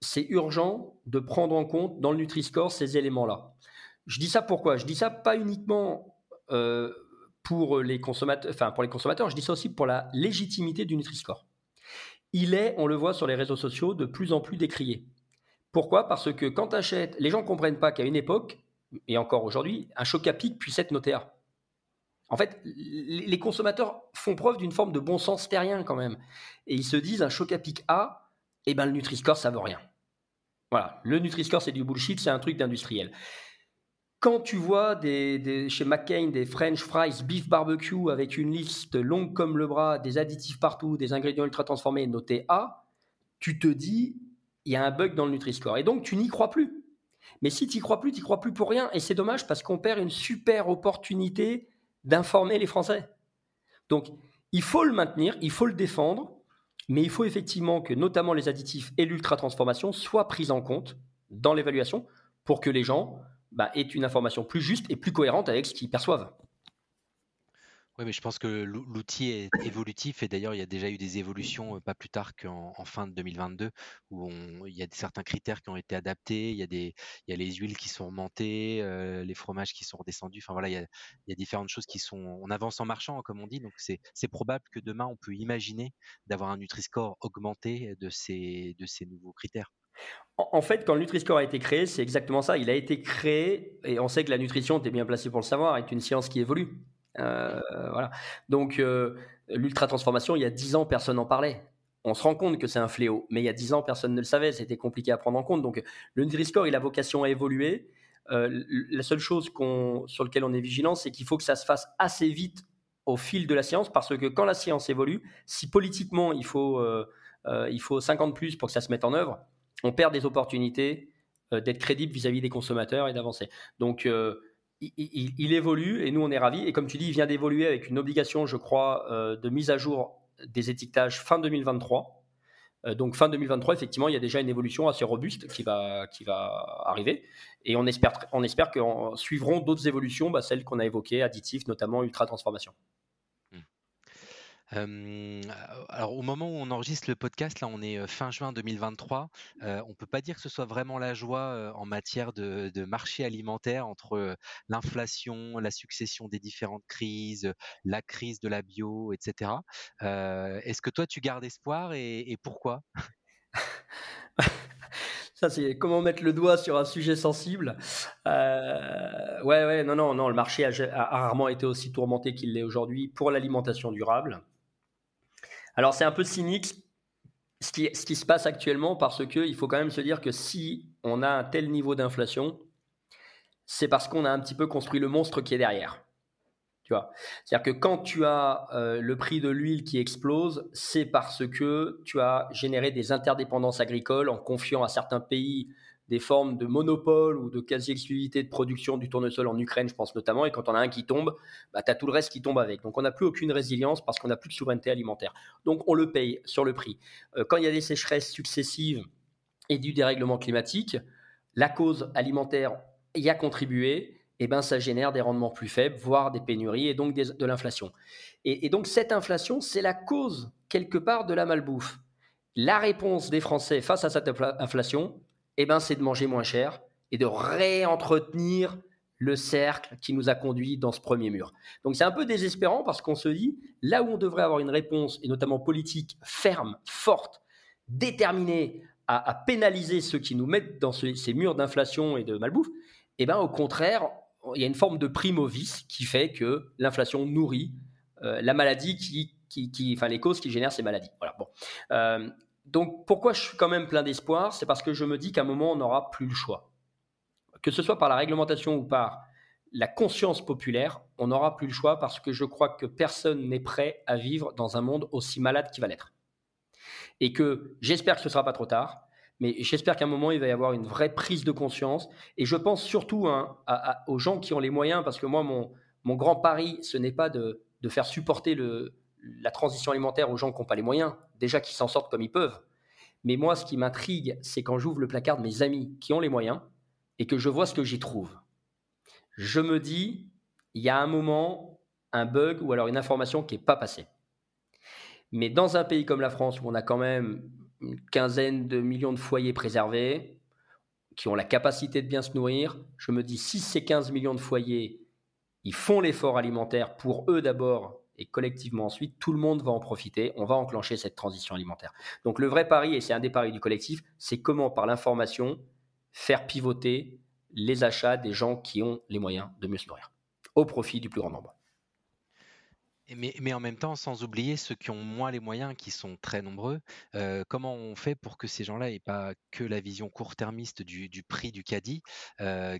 c'est urgent de prendre en compte dans le Nutri-Score ces éléments-là. Je dis ça pourquoi? Je dis ça pas uniquement euh, pour les consommateurs, enfin pour les consommateurs, je dis ça aussi pour la légitimité du Nutri-Score. Il est, on le voit sur les réseaux sociaux, de plus en plus décrié. Pourquoi? Parce que quand tu achètes, les gens ne comprennent pas qu'à une époque, et encore aujourd'hui, un choc à pic puisse être noté A. En fait, les consommateurs font preuve d'une forme de bon sens terrien quand même. Et ils se disent un choc à pic A, eh ben le Nutri-Score, ça vaut rien. Voilà, le Nutri-Score, c'est du bullshit, c'est un truc d'industriel. Quand tu vois chez McCain des French fries beef barbecue avec une liste longue comme le bras, des additifs partout, des ingrédients ultra transformés notés A, tu te dis, il y a un bug dans le Nutri-Score. Et donc, tu n'y crois plus. Mais si tu n'y crois plus, tu n'y crois plus pour rien. Et c'est dommage parce qu'on perd une super opportunité d'informer les Français. Donc, il faut le maintenir, il faut le défendre, mais il faut effectivement que notamment les additifs et l'ultra-transformation soient pris en compte dans l'évaluation pour que les gens bah, est une information plus juste et plus cohérente avec ce qu'ils perçoivent. Oui, mais je pense que l'outil est évolutif et d'ailleurs, il y a déjà eu des évolutions pas plus tard qu'en fin de 2022 où il y a certains critères qui ont été adaptés, il y a, des, il y a les huiles qui sont remontées, les fromages qui sont redescendus. Enfin voilà, il y, a, différentes choses qui sont. On avance en marchant, comme on dit. Donc c'est probable que demain, on peut imaginer d'avoir un Nutri-Score augmenté de ces, de ces nouveaux critères. En fait, quand le Nutri-Score a été créé, c'est exactement ça. Il a été créé, et on sait que la nutrition, tu es bien placé pour le savoir, est une science qui évolue. Euh, voilà. Donc, euh, l'ultra-transformation, il y a 10 ans, personne n'en parlait. On se rend compte que c'est un fléau, mais il y a 10 ans, personne ne le savait. C'était compliqué à prendre en compte. Donc, le Nutri-Score, il a vocation à évoluer. Euh, la seule chose sur laquelle on est vigilant, c'est qu'il faut que ça se fasse assez vite au fil de la science, parce que quand la science évolue, si politiquement il faut, faut 50 plus pour que ça se mette en œuvre, on perd des opportunités euh, d'être crédible vis-à-vis des consommateurs et d'avancer. Donc, euh, il, évolue et nous, on est ravis. Et comme tu dis, il vient d'évoluer avec une obligation, je crois, euh, de mise à jour des étiquetages fin 2023. donc, fin 2023, effectivement, il y a déjà une évolution assez robuste qui va, qui va arriver. Et on espère, on espère qu'en suivront d'autres évolutions, bah, celles qu'on a évoquées, additifs, notamment alors au moment où on enregistre le podcast, là on est fin juin 2023, euh, on peut pas dire que ce soit vraiment la joie en matière de, marché alimentaire entre l'inflation, la succession des différentes crises, la crise de la bio, etc. Est-ce que toi tu gardes espoir et, pourquoi? Ça, c'est comment mettre le doigt sur un sujet sensible. Euh, ouais, ouais, non, non, non, le marché a rarement été aussi tourmenté qu'il l'est aujourd'hui pour l'alimentation durable. Alors c'est un peu cynique ce qui, se passe actuellement parce qu'il faut quand même se dire que si on a un tel niveau d'inflation, c'est parce qu'on a un petit peu construit le monstre qui est derrière. Tu vois? C'est-à-dire que quand tu as euh, le prix de l'huile qui explose, c'est parce que tu as généré des interdépendances agricoles en confiant à certains pays des formes de monopole ou de quasi-exclusivité de production du tournesol en Ukraine, je pense notamment, et quand on a un qui tombe, bah, tu as tout le reste qui tombe avec. Donc on n'a plus aucune résilience parce qu'on n'a plus de souveraineté alimentaire. Donc on le paye sur le prix. Euh, quand il y a des sécheresses successives et du dérèglement climatique, la cause alimentaire y a contribué, et ben ça génère des rendements plus faibles, voire des pénuries et donc de l'inflation. Et donc cette inflation, c'est la cause quelque part de la malbouffe. La réponse des Français face à cette inflation, eh ben, c'est de manger moins cher et de réentretenir le cercle qui nous a conduits dans ce premier mur. Donc c'est un peu désespérant parce qu'on se dit, là où on devrait avoir une réponse, et notamment politique, ferme, forte, déterminée à, pénaliser ceux qui nous mettent dans ces murs d'inflation et de malbouffe, eh ben, au contraire, il y a une forme de prime au vice qui fait que l'inflation nourrit euh, la maladie qui, qui, enfin les causes qui génèrent ces maladies. Voilà. Bon. Euh, donc pourquoi je suis quand même plein d'espoir C'est parce que je me dis qu'à un moment on n'aura plus le choix. Que ce soit par la réglementation ou par la conscience populaire, on n'aura plus le choix parce que je crois que personne n'est prêt à vivre dans un monde aussi malade qu'il va l'être. Et que j'espère que ce ne sera pas trop tard, mais j'espère qu'à un moment, il va y avoir une vraie prise de conscience. Et je pense surtout hein, aux gens qui ont les moyens, parce que moi, mon, mon grand pari, ce n'est pas de, de, faire supporter le, la transition alimentaire aux gens qui n'ont pas les moyens, déjà qui s'en sortent comme ils peuvent. Mais moi, ce qui m'intrigue, c'est quand j'ouvre le placard de mes amis qui ont les moyens et que je vois ce que j'y trouve. Je me dis, il y a un moment, un bug ou alors une information qui n'est pas passée. Mais dans un pays comme la France, où on a quand même une quinzaine de millions de foyers préservés, qui ont la capacité de bien se nourrir. Je me dis, si ces 15 millions de foyers, ils font l'effort alimentaire pour eux d'abord et collectivement ensuite, tout le monde va en profiter, on va enclencher cette transition alimentaire. Donc le vrai pari, et c'est un des paris du collectif, c'est comment par l'information faire pivoter les achats des gens qui ont les moyens de mieux se nourrir, au profit du plus grand nombre. Mais, en même temps, sans oublier ceux qui ont moins les moyens, qui sont très nombreux, comment on fait pour que ces gens-là n'aient pas que la vision court-termiste du, prix du caddie,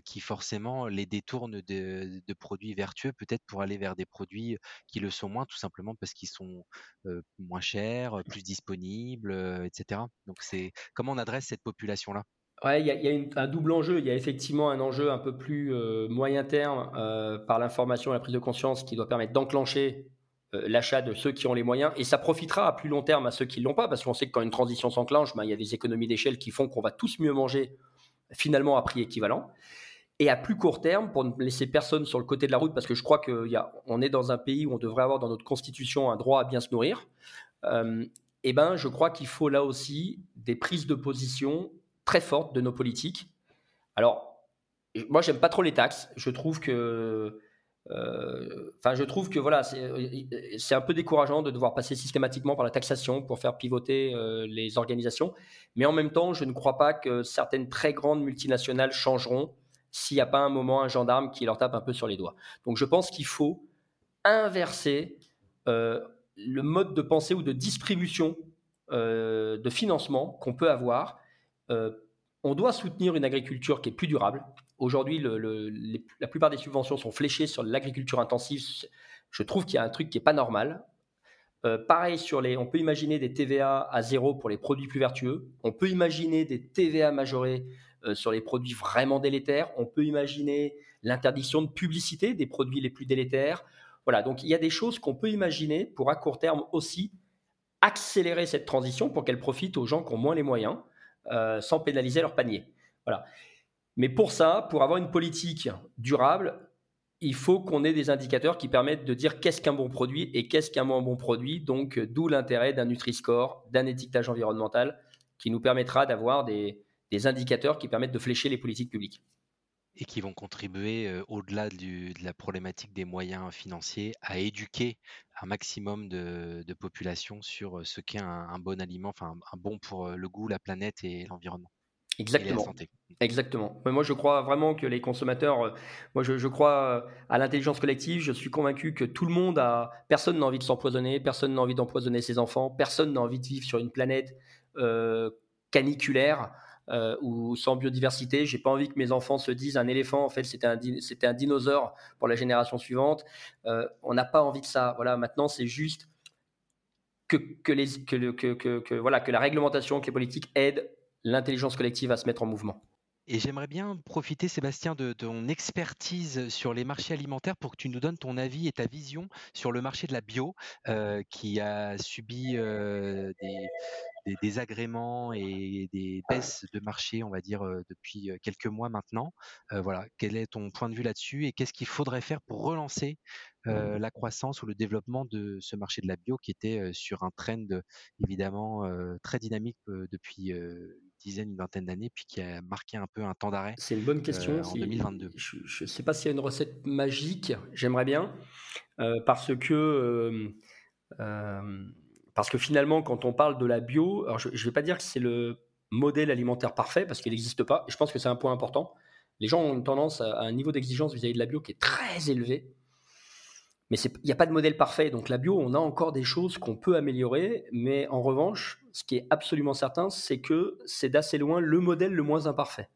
qui forcément les détourne de, produits vertueux, peut-être pour aller vers des produits qui le sont moins, tout simplement parce qu'ils sont moins chers, plus disponibles, etc. Donc c'est comment on adresse cette population-là? Ouais, il y a, un double enjeu. Il y a effectivement un enjeu un peu plus moyen terme par l'information et la prise de conscience qui doit permettre d'enclencher euh, l'achat de ceux qui ont les moyens, et ça profitera à plus long terme à ceux qui ne l'ont pas, parce qu'on sait que quand une transition s'enclenche, ben, il y a des économies d'échelle qui font qu'on va tous mieux manger finalement à prix équivalent. Et à plus court terme, pour ne laisser personne sur le côté de la route, parce que je crois qu'on est dans un pays où on devrait avoir dans notre constitution un droit à bien se nourrir, euh, eh ben, je crois qu'il faut là aussi des prises de position très fortes de nos politiques. Alors, moi, j'aime pas trop les taxes. Je trouve que euh, enfin, je trouve que voilà, c'est un peu décourageant de devoir passer systématiquement par la taxation pour faire pivoter euh, les organisations. Mais en même temps, je ne crois pas que certaines très grandes multinationales changeront s'il n'y a pas un moment un gendarme qui leur tape un peu sur les doigts. Donc, je pense qu'il faut inverser euh, le mode de pensée ou de distribution de financement qu'on peut avoir. On doit soutenir une agriculture qui est plus durable, Aujourd'hui, la plupart des subventions sont fléchées sur l'agriculture intensive. Je trouve qu'il y a un truc qui n'est pas normal. Euh, pareil sur les, on peut imaginer des TVA à zéro pour les produits plus vertueux. On peut imaginer des TVA majorés euh, sur les produits vraiment délétères. On peut imaginer l'interdiction de publicité des produits les plus délétères. Voilà, donc il y a des choses qu'on peut imaginer pour à court terme aussi accélérer cette transition pour qu'elle profite aux gens qui ont moins les moyens, euh, sans pénaliser leur panier. Voilà. Mais pour ça, pour avoir une politique durable, il faut qu'on ait des indicateurs qui permettent de dire qu'est-ce qu'un bon produit et qu'est-ce qu'un moins bon produit. Donc, d'où l'intérêt d'un Nutri-Score, d'un étiquetage environnemental qui nous permettra d'avoir des, indicateurs qui permettent de flécher les politiques publiques. Et qui vont contribuer, euh, au-delà de la problématique des moyens financiers, à éduquer un maximum de, populations sur euh, ce qu'est un, bon aliment, enfin un bon pour le goût, la planète et l'environnement. Exactement. Exactement. Mais moi, je crois vraiment que les consommateurs, euh, moi, je, crois à l'intelligence collective. Je suis convaincu que tout le monde a, personne n'a envie de s'empoisonner, personne n'a envie d'empoisonner ses enfants, personne n'a envie de vivre sur une planète euh, caniculaire ou sans biodiversité. J'ai pas envie que mes enfants se disent un éléphant, en fait, c'était un, c'était un dinosaure pour la génération suivante. on n'a pas envie de ça. Voilà. Maintenant, c'est juste que, que, les, que, que, que, voilà, que la réglementation, que les politiques aident l'intelligence collective à se mettre en mouvement. Et j'aimerais bien profiter, Sébastien, de, ton expertise sur les marchés alimentaires pour que tu nous donnes ton avis et ta vision sur le marché de la bio, euh, qui a subi euh, des, désagréments et des baisses de marché, on va dire, euh, depuis quelques mois maintenant. voilà, quel est ton point de vue là-dessus et qu'est-ce qu'il faudrait faire pour relancer la croissance ou le développement de ce marché de la bio qui était sur un trend évidemment très dynamique depuis dizaine, une vingtaine d'années, puis qui a marqué un peu un temps d'arrêt. C'est une bonne question. en 2022. Je ne sais pas s'il y a une recette magique. J'aimerais bien, parce que parce que finalement, quand on parle de la bio, alors je ne vais pas dire que c'est le modèle alimentaire parfait, parce qu'il n'existe pas. je pense que c'est un point important. Les gens ont une tendance à, un niveau d'exigence vis-à-vis de la bio qui est très élevé. Mais il n'y a pas de modèle parfait. Donc la bio, on a encore des choses qu'on peut améliorer. Mais en revanche, ce qui est absolument certain, c'est que c'est d'assez loin le modèle le moins imparfait.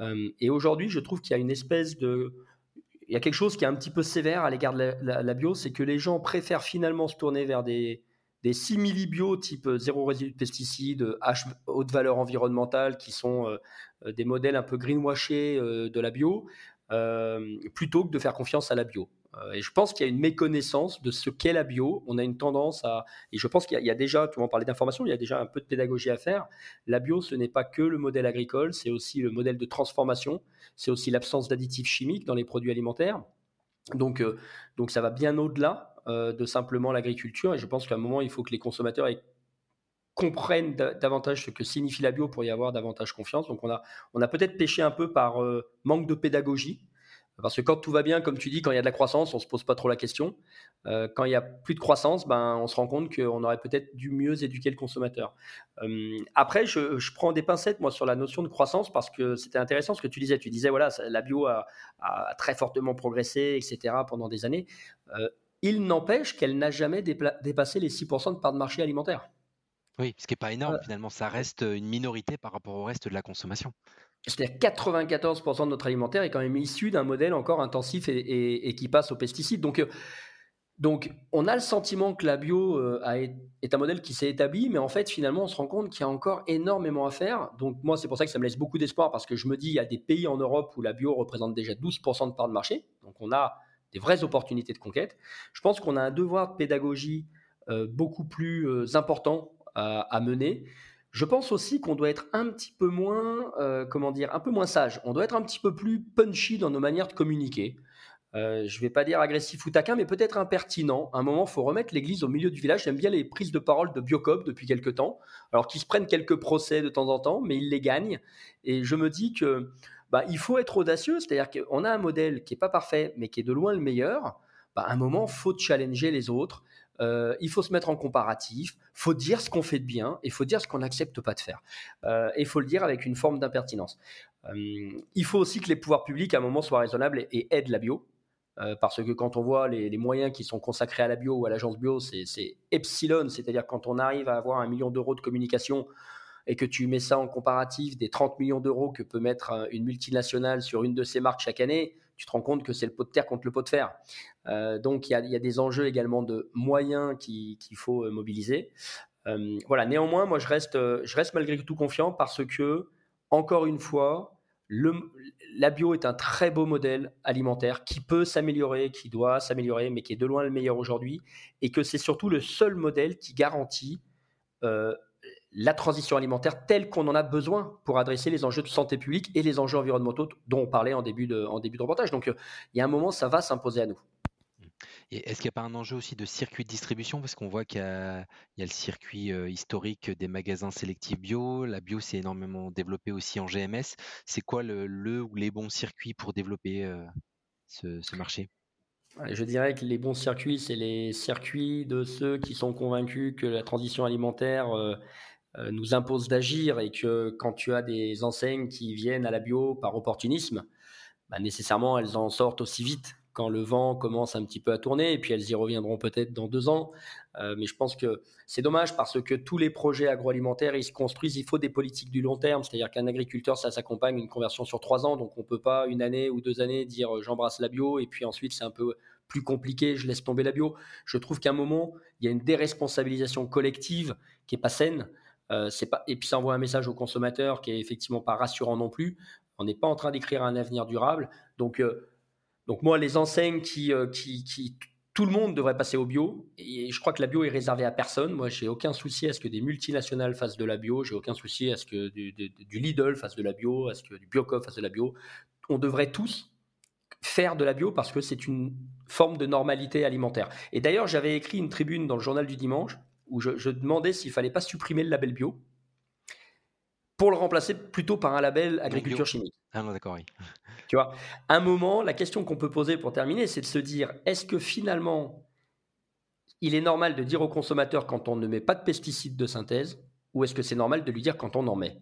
Euh, et aujourd'hui, je trouve qu'il y a une espèce de... Il y a quelque chose qui est un petit peu sévère à l'égard de la bio, c'est que les gens préfèrent finalement se tourner vers des, des simili bio type euh, zéro résidu de pesticides, H, haute valeur environnementale, qui sont euh, euh, des modèles un peu greenwashés de la bio, plutôt que de faire confiance à la bio. Et je pense qu'il y a une méconnaissance de ce qu'est la bio. On a une tendance à, et je pense qu'il y, a déjà, tu vas en parler d'information, il y a déjà un peu de pédagogie à faire. La bio, ce n'est pas que le modèle agricole, c'est aussi le modèle de transformation, c'est aussi l'absence d'additifs chimiques dans les produits alimentaires. Donc, donc ça va bien au-delà euh, de simplement l'agriculture. Et je pense qu'à un moment, il faut que les consommateurs comprennent davantage ce que signifie la bio pour y avoir davantage confiance. Donc on a, on a peut-être pêché un peu par euh, manque de pédagogie. Parce que quand tout va bien, comme tu dis, quand il y a de la croissance, on ne se pose pas trop la question. Euh, quand il y a plus de croissance, ben, on se rend compte qu'on aurait peut-être dû mieux éduquer le consommateur. après, je, prends des pincettes, moi, sur la notion de croissance, parce que c'était intéressant ce que tu disais. Tu disais, voilà, la bio a très fortement progressé, etc., pendant des années. Il n'empêche qu'elle n'a jamais dépassé les 6% de part de marché alimentaire. Oui, ce qui n'est pas énorme finalement, ça reste euh, une minorité par rapport au reste de la consommation. C'est-à-dire 94% de notre alimentaire est quand même issu d'un modèle encore intensif et, qui passe aux pesticides. Donc, euh, donc, on a le sentiment que la bio euh, est un modèle qui s'est établi, mais en fait, finalement, on se rend compte qu'il y a encore énormément à faire. Donc, moi, c'est pour ça que ça me laisse beaucoup d'espoir, parce que je me dis, il y a des pays en Europe où la bio représente déjà 12% de part de marché. Donc, on a vraies opportunités de conquête. Je pense qu'on a un devoir de pédagogie euh, beaucoup plus euh, important à, mener. Je pense aussi qu'on doit être un petit peu moins, euh, comment dire, un peu moins sage. On doit être un petit peu plus punchy dans nos manières de communiquer. je ne vais pas dire agressif ou taquin, mais peut-être impertinent. À un moment, il faut remettre l'église au milieu du village. J'aime bien les prises de parole de Biocop depuis quelques temps. Alors qu'ils se prennent quelques procès de temps en temps, mais ils les gagnent. Et je me dis que bah, il faut être audacieux, c'est-à-dire qu'on a un modèle qui n'est pas parfait, mais qui est de loin le meilleur. Bah, à un moment, faut challenger les autres, euh, il faut se mettre en comparatif, il faut dire ce qu'on fait de bien, et il faut dire ce qu'on n'accepte pas de faire. Euh, et faut le dire avec une forme d'impertinence. Euh, il faut aussi que les pouvoirs publics, à un moment, soient raisonnables et, aident la bio. parce que quand on voit les, moyens qui sont consacrés à la bio ou à l'agence bio, c'est epsilon, c'est-à-dire quand on arrive à avoir un million d'euros de communication et que tu mets ça en comparatif des 30 millions d'euros que peut mettre une multinationale sur une de ses marques chaque année, tu te rends compte que c'est le pot de terre contre le pot de fer. Euh, donc il y, a, des enjeux également de moyens qu'il faut euh, mobiliser. Euh, voilà, néanmoins, moi je reste, je reste malgré tout confiant parce que, encore une fois, la bio est un très beau modèle alimentaire qui peut s'améliorer, qui doit s'améliorer, mais qui est de loin le meilleur aujourd'hui, et que c'est surtout le seul modèle qui garantit la transition alimentaire telle qu'on en a besoin pour adresser les enjeux de santé publique et les enjeux environnementaux dont on parlait en début de, en début de reportage. Donc, euh, il y a un moment, ça va s'imposer à nous. Et est-ce qu'il n'y a pas un enjeu aussi de circuit de distribution? Parce qu'on voit qu'il y, a le circuit euh, historique des magasins sélectifs bio. La bio s'est énormément développée aussi en GMS. C'est quoi le, ou les bons circuits pour développer euh, ce, marché? Je dirais que les bons circuits, c'est les circuits de ceux qui sont convaincus que la transition alimentaire euh, nous impose d'agir et que quand tu as des enseignes qui viennent à la bio par opportunisme, bah, nécessairement elles en sortent aussi vite quand le vent commence un petit peu à tourner, et puis elles y reviendront peut-être dans deux ans. Euh, mais je pense que c'est dommage parce que tous les projets agroalimentaires, ils se construisent, il faut des politiques du long terme, c'est-à-dire qu'un agriculteur, ça s'accompagne une conversion sur trois ans, donc on ne peut pas une année ou deux années dire euh, j'embrasse la bio, et puis ensuite c'est un peu plus compliqué, je laisse tomber la bio. Je trouve qu'à un moment, il y a une déresponsabilisation collective qui est pas saine. Euh, pas, et puis ça envoie un message aux consommateurs qui est effectivement pas rassurant non plus. On n'est pas en train d'écrire un avenir durable. Donc, euh, donc moi, les enseignes qui, euh, qui, qui, tout le monde devrait passer au bio. Et je crois que la bio est réservée à personne. Moi, j'ai aucun souci à ce que des multinationales fassent de la bio. J'ai aucun souci à ce que du, Lidl fasse de la bio, à ce que du Biocop fasse de la bio. On devrait tous faire de la bio parce que c'est une forme de normalité alimentaire. Et d'ailleurs, j'avais écrit une tribune dans le journal du dimanche où je, demandais s'il fallait pas supprimer le label bio. pour le remplacer plutôt par un label agriculture chimique. Ah non, d'accord, oui. Tu vois, un moment, la question qu'on peut poser pour terminer, c'est de se dire est-ce que finalement, il est normal de dire au consommateur quand on ne met pas de pesticides de synthèse, ou est-ce que c'est normal de lui dire quand on en met?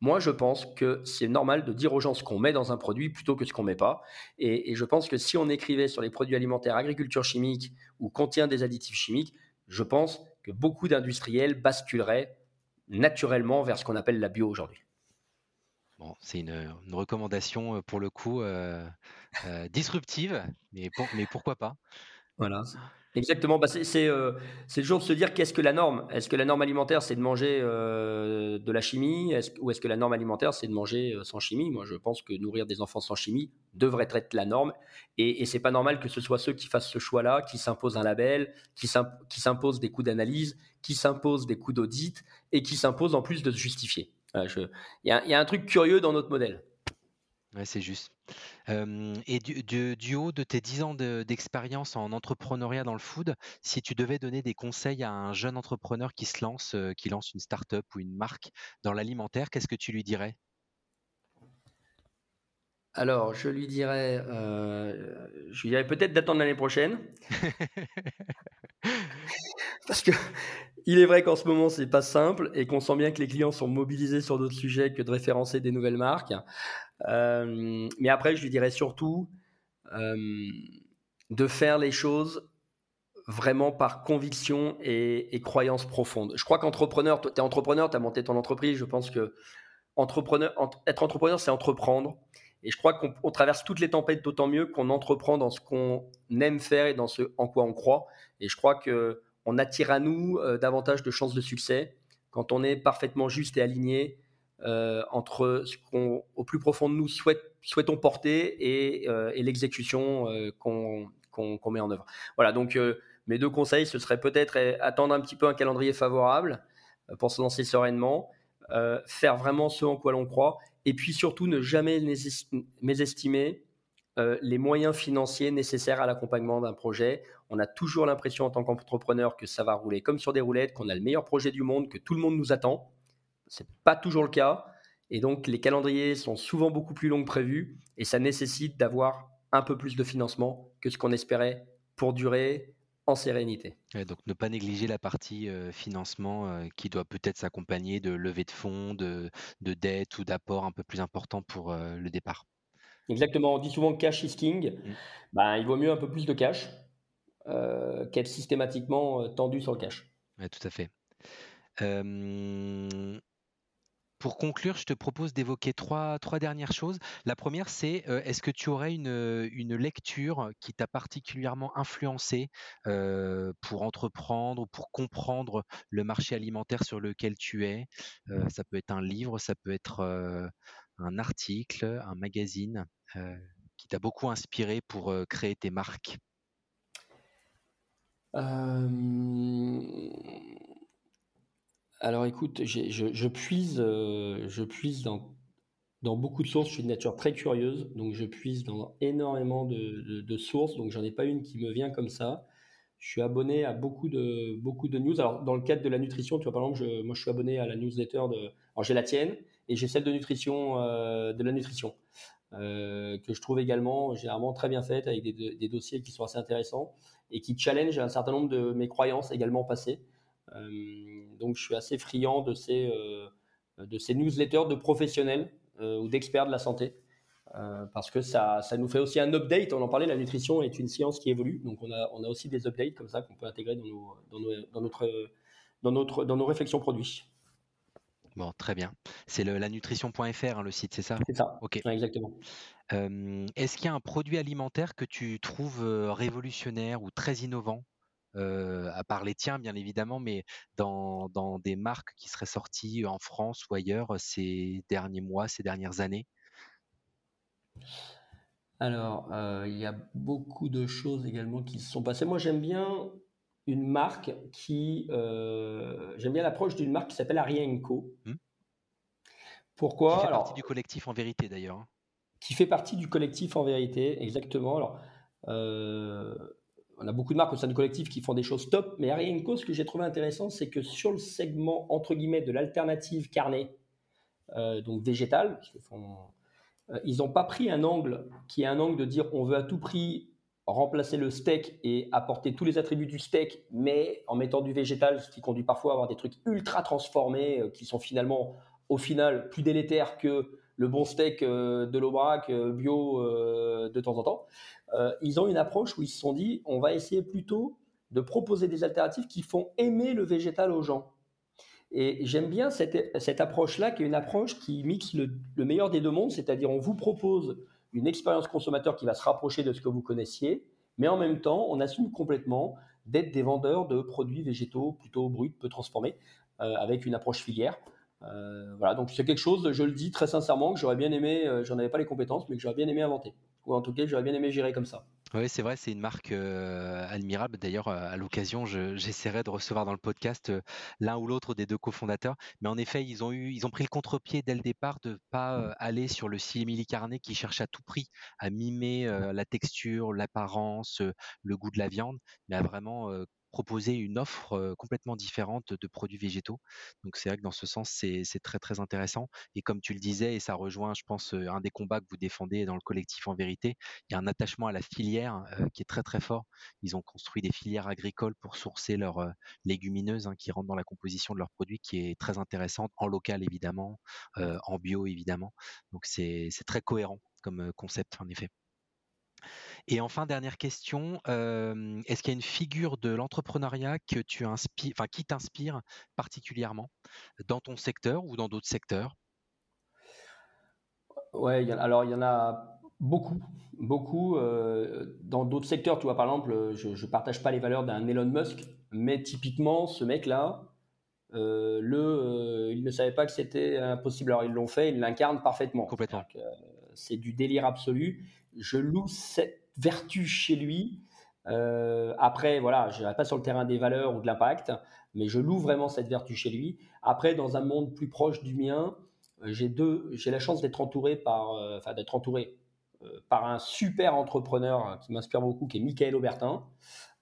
Moi, je pense que c'est normal de dire aux gens ce qu'on met dans un produit plutôt que ce qu'on met pas. Et, je pense que si on écrivait sur les produits alimentaires agriculture chimique ou contient des additifs chimiques, je pense que beaucoup d'industriels basculeraient naturellement vers ce qu'on appelle la bio aujourd'hui. Bon, c'est une, recommandation euh, pour le coup euh, euh, disruptive, mais, mais pourquoi pas Voilà. Exactement. Bah c'est euh, toujours de se dire qu'est-ce que la norme? Est-ce que la norme alimentaire, c'est de manger euh, de la chimie? Ou est-ce que la norme alimentaire, c'est de manger euh, sans chimie? Moi, je pense que nourrir des enfants sans chimie devrait être la norme. Et, et c'est pas normal que ce soit ceux qui fassent ce choix-là, qui s'imposent un label, qui s'imposent des coûts d'analyse, qui s'imposent des coûts d'audit et qui s'imposent en plus de se justifier. Il y a un truc curieux dans notre modèle. C'est juste. Et du, haut de tes 10 ans d'expérience en entrepreneuriat dans le food, si tu devais donner des conseils à un jeune entrepreneur qui se lance, qui lance une start-up ou une marque dans l'alimentaire, qu'est-ce que tu lui dirais? Alors, je lui dirais, je lui dirais peut-être d'attendre l'année prochaine. Parce que il est vrai qu'en ce moment, c'est pas simple et qu'on sent bien que les clients sont mobilisés sur d'autres sujets que de référencer des nouvelles marques. Euh, mais après, je lui dirais surtout euh, de faire les choses vraiment par conviction et, croyance profonde. Je crois qu'entrepreneur, tu es entrepreneur, tu as monté ton entreprise, je pense que entrepreneur, être entrepreneur, c'est entreprendre. Et je crois qu'on traverse toutes les tempêtes d'autant mieux qu'on entreprend dans ce qu'on aime faire et dans ce en quoi on croit. Et je crois que on attire à nous euh, davantage de chances de succès quand on est parfaitement juste et aligné euh, entre ce qu'on, au plus profond de nous, souhaite, souhaitons porter et, euh, l'exécution euh, qu'on, met en œuvre. Voilà, donc mes deux conseils, ce serait peut-être attendre un petit peu un calendrier favorable pour se lancer sereinement, faire vraiment ce en quoi l'on croit, et puis surtout ne jamais mésestimer les moyens financiers nécessaires à l'accompagnement d'un projet. On a toujours l'impression en tant qu'entrepreneur que ça va rouler comme sur des roulettes, qu'on a le meilleur projet du monde, que tout le monde nous attend. C'est pas toujours le cas. Et donc, les calendriers sont souvent beaucoup plus longs que prévu et ça nécessite d'avoir un peu plus de financement que ce qu'on espérait pour durer en sérénité. donc, ne pas négliger la partie euh, financement euh, qui doit peut-être s'accompagner de levée de fonds, de, de dettes ou d'apports un peu plus importants pour euh, le départ. Exactement. On dit souvent que cash is king. Mmh. Ben, il vaut mieux un peu plus de cash qu'être systématiquement tendu sur le cash. Tout à fait. Pour conclure, je te propose d'évoquer trois, trois dernières choses. La première, c'est euh, est-ce que tu aurais une, une lecture qui t'a particulièrement influencé euh, pour entreprendre ou pour comprendre le marché alimentaire sur lequel tu es? Euh, Ça peut être un livre, ça peut être un article, un magazine qui t'a beaucoup inspiré pour créer tes marques? Alors écoute, je, puise, euh, je puise dans, dans beaucoup de sources. Je suis de nature très curieuse, donc je puise dans énormément de, sources. Donc j'en ai pas une qui me vient comme ça. Je suis abonné à beaucoup de, beaucoup news. Alors dans le cadre de la nutrition, tu vois par exemple, je, moi je suis abonné à la newsletter de. Alors j'ai la tienne et j'ai celle de nutrition, euh, de la nutrition. Euh, que je trouve également généralement très bien faite avec des, des, dossiers qui sont assez intéressants et qui challenge un certain nombre de mes croyances également passées. Euh, donc je suis assez friand de ces, euh, de ces newsletters de professionnels euh, ou d'experts de la santé. parce que ça, ça, nous fait aussi un update. On en parlait, la nutrition est une science qui évolue. Donc, on a, on a aussi des updates comme ça qu'on peut intégrer dans, nos, dans, dans, notre, dans, notre, dans nos réflexions produits. Bon, très bien. C'est la nutrition.fr, hein, le site, c'est ça? C'est ça. Ok. exactement. Est-ce qu'il y a un produit alimentaire que tu trouves révolutionnaire ou très innovant? À part les tiens bien évidemment, mais dans, des marques qui seraient sorties en France ou ailleurs ces derniers mois, ces dernières années? Alors, il y a beaucoup de choses également qui se sont passées. Moi, j'aime bien une marque qui... j'aime bien l'approche d'une marque qui s'appelle Ariane Co. Mmh. Pourquoi? Qui fait partie du collectif en vérité d'ailleurs. Hein. Qui fait partie du collectif en vérité, exactement. Alors, on a beaucoup de marques au sein du collectif qui font des choses top, mais Co, ce que j'ai trouvé intéressant, c'est que sur le segment entre guillemets de l'alternative carnée, donc végétal. ils n'ont pas pris un angle qui est un angle de dire on veut à tout prix remplacer le steak et apporter tous les attributs du steak, mais en mettant du végétal, ce qui conduit parfois à avoir des trucs ultra transformés qui sont finalement, au final, plus délétères que le bon steak de l'Aubrac bio de temps en temps. ils ont une approche où ils se sont dit on va essayer plutôt de proposer des alternatives qui font aimer le végétal aux gens. Et j'aime bien cette, approche-là, qui est une approche qui mixe le, meilleur des deux mondes, c'est-à-dire on vous propose une expérience consommateur qui va se rapprocher de ce que vous connaissiez, mais en même temps, on assume complètement d'être des vendeurs de produits végétaux plutôt bruts, peu transformés, euh, avec une approche filière. Euh, voilà, donc c'est quelque chose, je le dis très sincèrement, que j'aurais bien aimé, euh, j'en avais pas les compétences, mais que j'aurais bien aimé inventer. Ou en tout cas, j'aurais bien aimé gérer comme ça. Oui, c'est vrai, c'est une marque admirable. D'ailleurs, à l'occasion, j'essaierai de recevoir dans le podcast l'un ou l'autre des deux cofondateurs. Mais en effet, ils ont eu, ils ont pris le contre-pied dès le départ de pas aller sur le carné qui cherche à tout prix à mimer la texture, l'apparence, le goût de la viande, mais à vraiment proposer une offre complètement différente de produits végétaux. Donc c'est vrai que dans ce sens, c'est très très intéressant. Et comme tu le disais, et ça rejoint, je pense, un des combats que vous défendez dans le collectif en vérité, il y a un attachement à la filière qui est très très fort. Ils ont construit des filières agricoles pour sourcer leurs légumineuses hein, qui rentrent dans la composition de leurs produits, qui est très intéressante, en local évidemment, en bio évidemment. Donc c'est très cohérent comme concept en effet. Et enfin, dernière question, est-ce qu'il y a une figure de l'entrepreneuriat que tu inspires, enfin, qui t'inspire particulièrement dans ton secteur ou dans d'autres secteurs? Ouais, alors il y en a beaucoup, beaucoup. dans d'autres secteurs, tu vois, par exemple, je ne partage pas les valeurs d'un Elon Musk, mais typiquement, ce mec-là, le, il ne savait pas que c'était impossible. Alors ils l'ont fait, il l'incarne parfaitement. Complètement. C'est du délire absolu. Je loue cette vertu chez lui. Euh, après, voilà, je n'irai pas sur le terrain des valeurs ou de l'impact, mais je loue vraiment cette vertu chez lui. Après, dans un monde plus proche du mien, euh, j'ai deux, j'ai la chance d'être entouré par, euh, enfin d'être entouré par un super entrepreneur qui m'inspire beaucoup, qui est Michael Aubertin.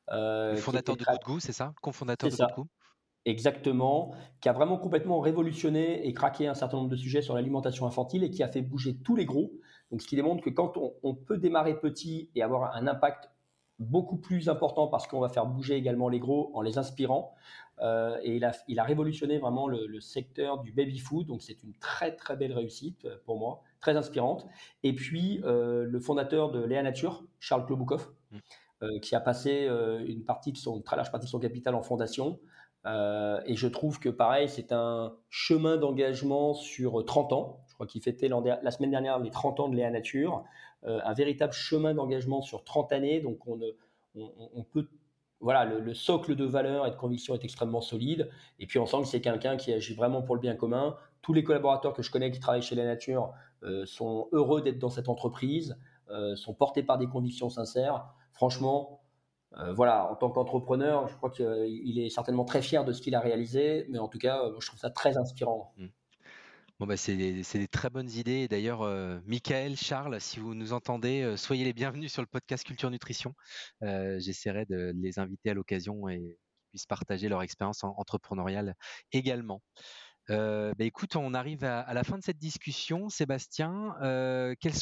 le fondateur de Good Goût, c'est ça? Cofondateur de Good Goût? Exactement, qui a vraiment complètement révolutionné et craqué un certain nombre de sujets sur l'alimentation infantile et qui a fait bouger tous les gros. Donc, ce qui démontre que quand on, peut démarrer petit et avoir un impact beaucoup plus important parce qu'on va faire bouger également les gros en les inspirant. Euh, et il a, il a, révolutionné vraiment le, secteur du baby food. Donc, c'est une très, très belle réussite euh, pour moi, très inspirante. Et puis, euh, le fondateur de Léa Nature, Charles Kloboukov, mmh. qui a passé une partie de son, très large partie de son capital en fondation. Euh, et je trouve que pareil, c'est un chemin d'engagement sur 30 ans. Je crois qu'il fêtait la semaine dernière les 30 ans de Léa Nature. Euh, un véritable chemin d'engagement sur 30 années. Donc on, peut, voilà, le, socle de valeur et de conviction est extrêmement solide. Et puis on sent que c'est quelqu'un qui agit vraiment pour le bien commun. Tous les collaborateurs que je connais qui travaillent chez Léa Nature euh, sont heureux d'être dans cette entreprise, sont portés par des convictions sincères. Franchement, euh, voilà, en tant qu'entrepreneur, je crois qu'il est certainement très fier de ce qu'il a réalisé, mais en tout cas, je trouve ça très inspirant. Mmh. Bon bah c'est des, très bonnes idées. D'ailleurs, euh, Michael, Charles, si vous nous entendez, euh, soyez les bienvenus sur le podcast Culture Nutrition. J'essaierai de les inviter à l'occasion et qu'ils puissent partager leur expérience entrepreneuriale également. Euh, bah, écoute, on arrive à, la fin de cette discussion. Sébastien, euh, quels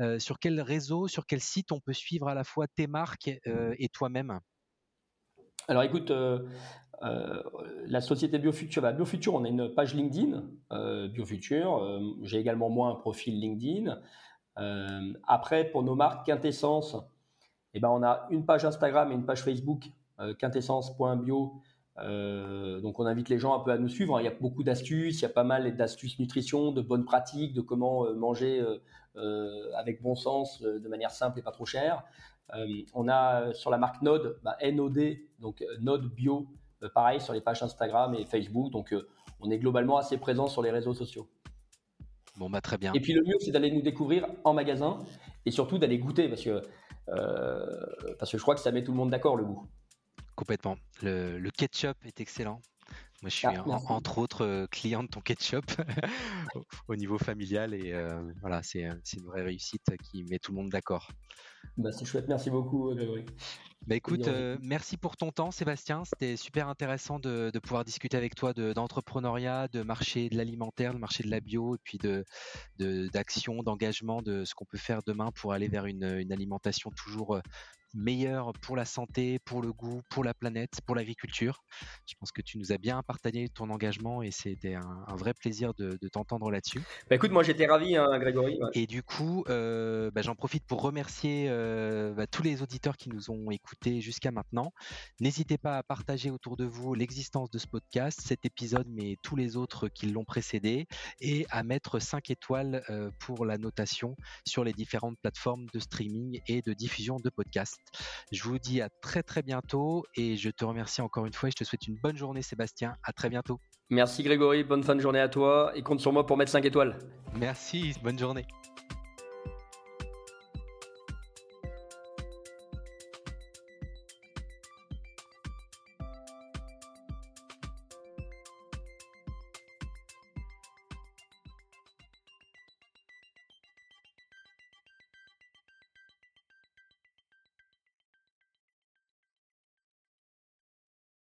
euh, sur quel réseau, sur quel site on peut suivre à la fois tes marques et toi-même? Alors écoute, la société Biofuture, bah, Biofuture, on a une page LinkedIn, Biofuture. J'ai également moi un profil LinkedIn. après, pour nos marques Quintessence, eh ben, on a une page Instagram et une page Facebook, quintessence.bio euh, donc on invite les gens un peu à nous suivre. Il y a beaucoup d'astuces, il y a pas mal d'astuces nutrition, de bonnes pratiques, de comment euh, manger euh, avec bon sens, de manière simple et pas trop chère. on a sur la marque Node, bah, NOD, donc Node Bio, pareil sur les pages Instagram et Facebook. Donc on est globalement assez présent sur les réseaux sociaux. Bon bah très bien. Et puis le mieux c'est d'aller nous découvrir en magasin et surtout d'aller goûter parce que parce que je crois que ça met tout le monde d'accord le goût. Complètement. Le, ketchup est excellent. Moi, je suis ah, entre autres euh, client de ton ketchup au niveau familial et euh, voilà, c'est une vraie réussite qui met tout le monde d'accord. Bah, c'est chouette, merci beaucoup Grégory. Bah écoute, euh, merci pour ton temps Sébastien, c'était super intéressant de, pouvoir discuter avec toi d'entrepreneuriat, de, marché de l'alimentaire, le marché de la bio, et puis de d'action, d'engagement, de ce qu'on peut faire demain pour aller vers une, une alimentation toujours euh, meilleur pour la santé, pour le goût, pour la planète, pour l'agriculture. Je pense que tu nous as bien partagé ton engagement et c'était un, vrai plaisir de, t'entendre là-dessus. Bah écoute, moi j'étais ravi, hein, Grégory. Et du coup, euh, bah, j'en profite pour remercier euh, bah, tous les auditeurs qui nous ont écoutés jusqu'à maintenant. N'hésitez pas à partager autour de vous l'existence de ce podcast, cet épisode, mais tous les autres qui l'ont précédé, et à mettre 5 étoiles euh, pour la notation sur les différentes plateformes de streaming et de diffusion de podcasts. Je vous dis à très très bientôt et je te remercie encore une fois et je te souhaite une bonne journée Sébastien. À très bientôt. Merci Grégory, bonne fin de journée à toi et compte sur moi pour mettre 5 étoiles. Merci, bonne journée.